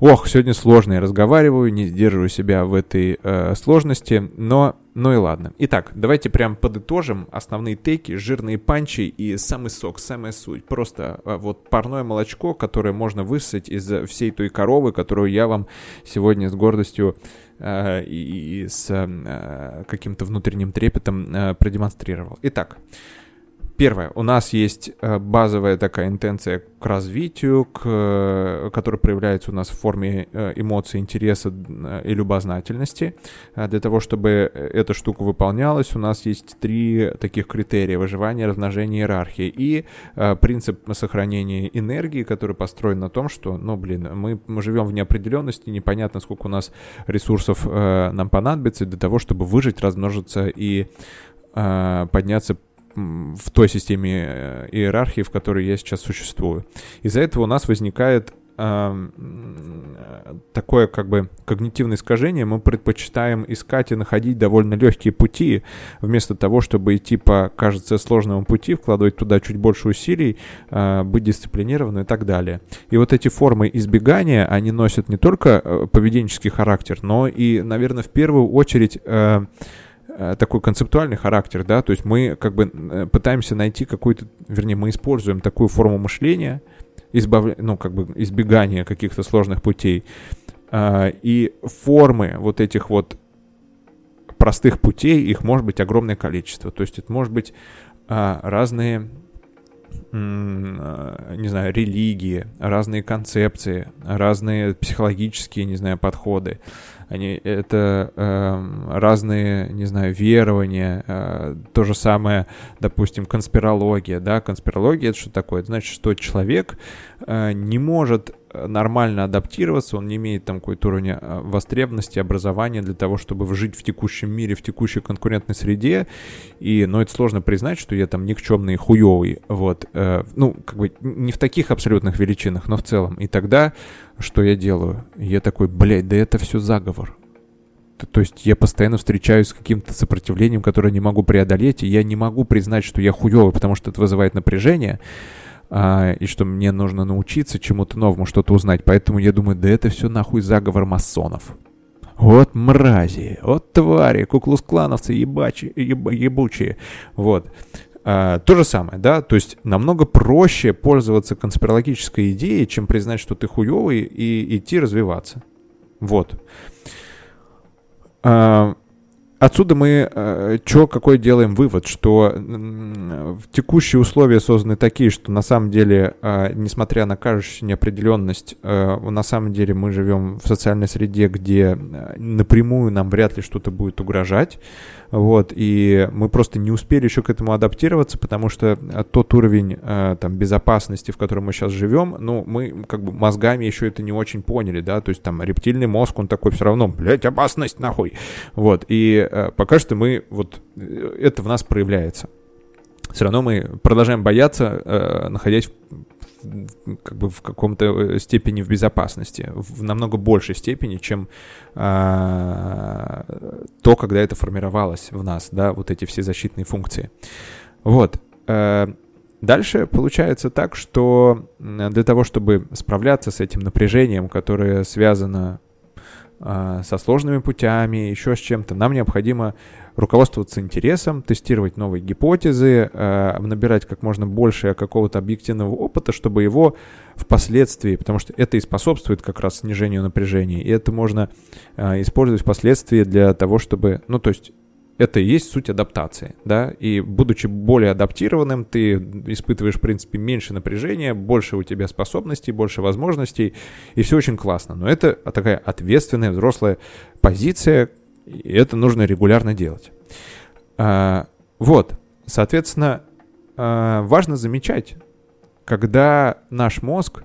Ох, сегодня сложно я разговариваю, не сдерживаю себя в этой э, сложности, но ну и ладно. Итак, давайте прям подытожим основные тейки, жирные панчи и самый сок, самая суть. Просто э, вот парное молочко, которое можно высосать из всей той коровы, которую я вам сегодня с гордостью э, и, и с э, каким-то внутренним трепетом э, продемонстрировал. Итак, Первое, у нас есть э, базовая такая интенция к развитию, к, э, которая проявляется у нас в форме э, эмоций, интереса и любознательности. Для того, чтобы эта штука выполнялась, у нас есть три таких критерия. Выживание, размножение, иерархия. И принцип сохранения энергии, который построен на том, что, ну, блин, мы, мы живем в неопределенности, непонятно, сколько у нас ресурсов нам понадобится для того, чтобы выжить, размножиться и подняться в той системе э, иерархии, в которой я сейчас существую. Из-за этого у нас возникает э, такое как бы когнитивное искажение, мы предпочитаем искать и находить довольно легкие пути, вместо того, чтобы идти по, кажется, сложному пути, вкладывать туда чуть больше усилий, э, быть дисциплинированным и так далее. И вот эти формы избегания, они носят не только э, поведенческий характер, но и, наверное, в первую очередь... Э, Э, такой концептуальный характер, да, то есть мы как бы э, пытаемся найти какой-то, вернее, мы используем такую форму мышления, избав... ну, как бы избегания каких-то сложных путей, а, и формы вот этих вот простых путей, их может быть огромное количество, то есть это может быть разные не знаю, религии, разные концепции, разные психологические, не знаю, подходы. Они, это э, разные, не знаю, верования, э, то же самое, допустим, конспирология, да, конспирология это что такое? Это значит, что человек э, не может нормально адаптироваться, он не имеет там какой-то уровень э, востребованности, образования для того, чтобы жить в текущем мире, в текущей конкурентной среде, и, ну, это сложно признать, что я там никчемный, хуёвый, вот, э, ну, как бы не в таких абсолютных величинах, но в целом, и тогда что я делаю? Я такой, блядь, да это все заговор. То есть я постоянно встречаюсь с каким-то сопротивлением, которое не могу преодолеть, и я не могу признать, что я хуёвый, потому что это вызывает напряжение, а, и что мне нужно научиться чему-то новому, что-то узнать. Поэтому я думаю, да это все нахуй заговор масонов. Вот мрази, вот твари, куклус-клановцы ебачи, еб, ебучие. Вот. А, то же самое, да, то есть намного проще пользоваться конспирологической идеей, чем признать, что ты хуёвый и идти развиваться. Вот. А, отсюда мы э, чё, какой делаем вывод, что э, текущие условия созданы такие, что на самом деле, э, несмотря на кажущую неопределенность, э, на самом деле мы живем в социальной среде, где напрямую нам вряд ли что-то будет угрожать. Вот, и мы просто не успели еще к этому адаптироваться, потому что тот уровень э, там безопасности, в котором мы сейчас живем, ну, мы как бы мозгами еще это не очень поняли, да, то есть там рептильный мозг, он такой все равно, блядь, опасность нахуй, вот, и э, пока что мы, вот, э, это в нас проявляется. Все равно мы продолжаем бояться, э, находясь как бы в каком-то э, степени в безопасности, в намного большей степени, чем а, то, когда это формировалось в нас, да, вот эти все защитные функции. Вот. А, дальше получается так, что для того, чтобы справляться с этим напряжением, которое связано со сложными путями, еще с чем-то, нам необходимо руководствоваться интересом, тестировать новые гипотезы, э, набирать как можно больше какого-то объективного опыта, чтобы его впоследствии, потому что это и способствует как раз снижению напряжения, и это можно э, использовать впоследствии для того, чтобы, ну, то есть это и есть суть адаптации, да, и будучи более адаптированным, ты испытываешь, в принципе, меньше напряжения, больше у тебя способностей, больше возможностей, и все очень классно. Но это такая ответственная взрослая позиция, и это нужно регулярно делать. А, вот, соответственно, а, важно замечать, когда наш мозг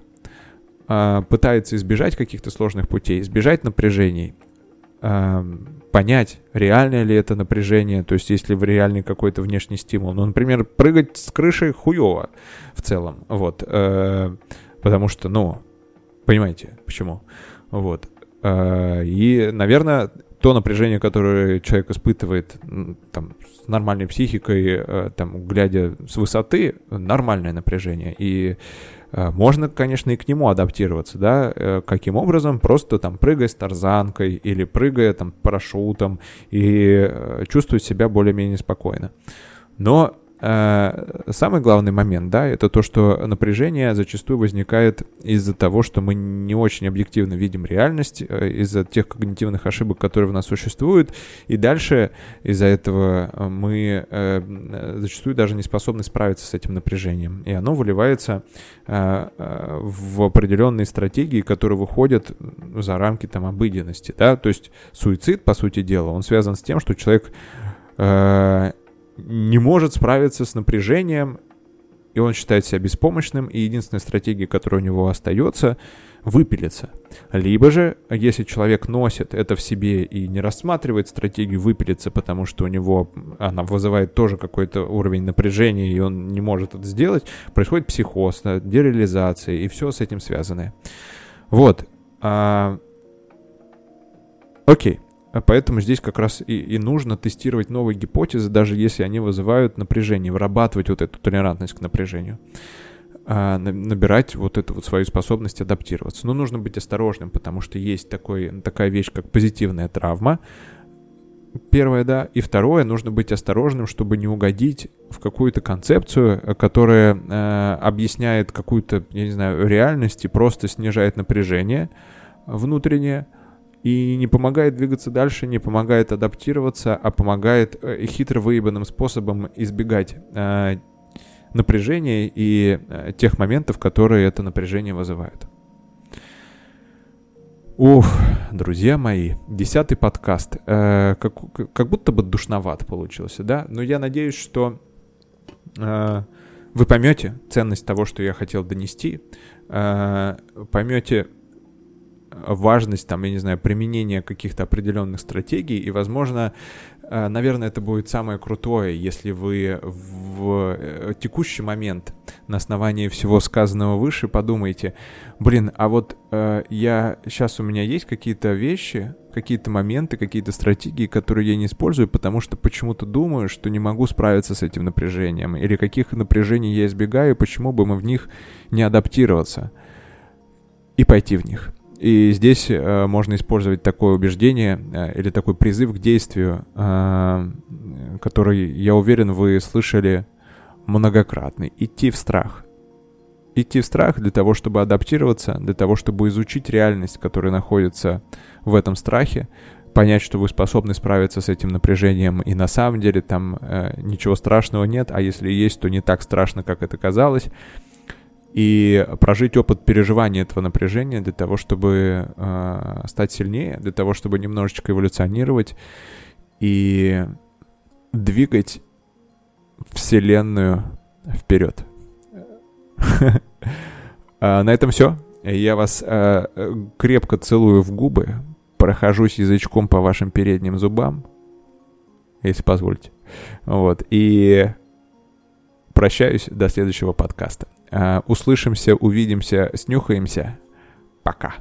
а, пытается избежать каких-то сложных путей, избежать напряжений, понять, реальное ли это напряжение, то есть если в реальный какой-то внешний стимул. Ну, например, прыгать с крыши хуево в целом, вот, э, потому что, ну, понимаете, почему, вот. Э, и, наверное, то напряжение, которое человек испытывает там, с нормальной психикой, э, там, глядя с высоты, нормальное напряжение. И можно, конечно, и к нему адаптироваться, да, э, каким образом, просто там прыгая с тарзанкой или прыгая там парашютом и чувствовать себя более-менее спокойно. Но Э, самый главный момент, да, это то, что напряжение зачастую возникает из-за того, что мы не очень объективно видим реальность, э, из-за тех когнитивных ошибок, которые в нас существуют, и дальше из-за этого мы э, зачастую даже не способны справиться с этим напряжением, и оно выливается в определенные стратегии, которые выходят за рамки там обыденности, да, то есть суицид, по сути дела, он связан с тем, что человек не может справиться с напряжением, и он считает себя беспомощным, и единственная стратегия, которая у него остается, выпилиться. Либо же, если человек носит это в себе и не рассматривает стратегию выпилиться, потому что у него она вызывает тоже какой-то уровень напряжения, и он не может это сделать, происходит психоз, дереализация и все с этим связанное. Вот. А... Окей. А поэтому здесь как раз и, и нужно тестировать новые гипотезы, даже если они вызывают напряжение, вырабатывать вот эту толерантность к напряжению, а, набирать вот эту вот свою способность адаптироваться. Но нужно быть осторожным, потому что есть такой, такая вещь, как позитивная травма, Первое, да. И второе, нужно быть осторожным, чтобы не угодить в какую-то концепцию, которая э, объясняет какую-то, я не знаю, реальность и просто снижает напряжение внутреннее, и не помогает двигаться дальше, не помогает адаптироваться, а помогает э, хитро выебанным способом избегать э, напряжения и э, тех моментов, которые это напряжение вызывают. Ух, друзья мои, десятый подкаст. Э, как, как будто бы душноват получился, да? Но я надеюсь, что э, вы поймете ценность того, что я хотел донести, э, поймете важность, там, я не знаю, применения каких-то определенных стратегий, и, возможно, э, наверное, это будет самое крутое, если вы в э, текущий момент на основании всего сказанного выше подумаете, блин, а вот э, я сейчас у меня есть какие-то вещи, какие-то моменты, какие-то стратегии, которые я не использую, потому что почему-то думаю, что не могу справиться с этим напряжением, или каких напряжений я избегаю, почему бы мы в них не адаптироваться и пойти в них. И здесь э, можно использовать такое убеждение э, или такой призыв к действию, э, который, я уверен, вы слышали многократно. Идти в страх. Идти в страх для того, чтобы адаптироваться, для того, чтобы изучить реальность, которая находится в этом страхе, понять, что вы способны справиться с этим напряжением, и на самом деле там э, ничего страшного нет, а если есть, то не так страшно, как это казалось и прожить опыт переживания этого напряжения для того, чтобы э, стать сильнее, для того, чтобы немножечко эволюционировать и двигать Вселенную вперед. А, на этом все. Я вас а, крепко целую в губы, прохожусь язычком по вашим передним зубам, если позволите. Вот. И прощаюсь до следующего подкаста. А, услышимся, увидимся, снюхаемся. Пока.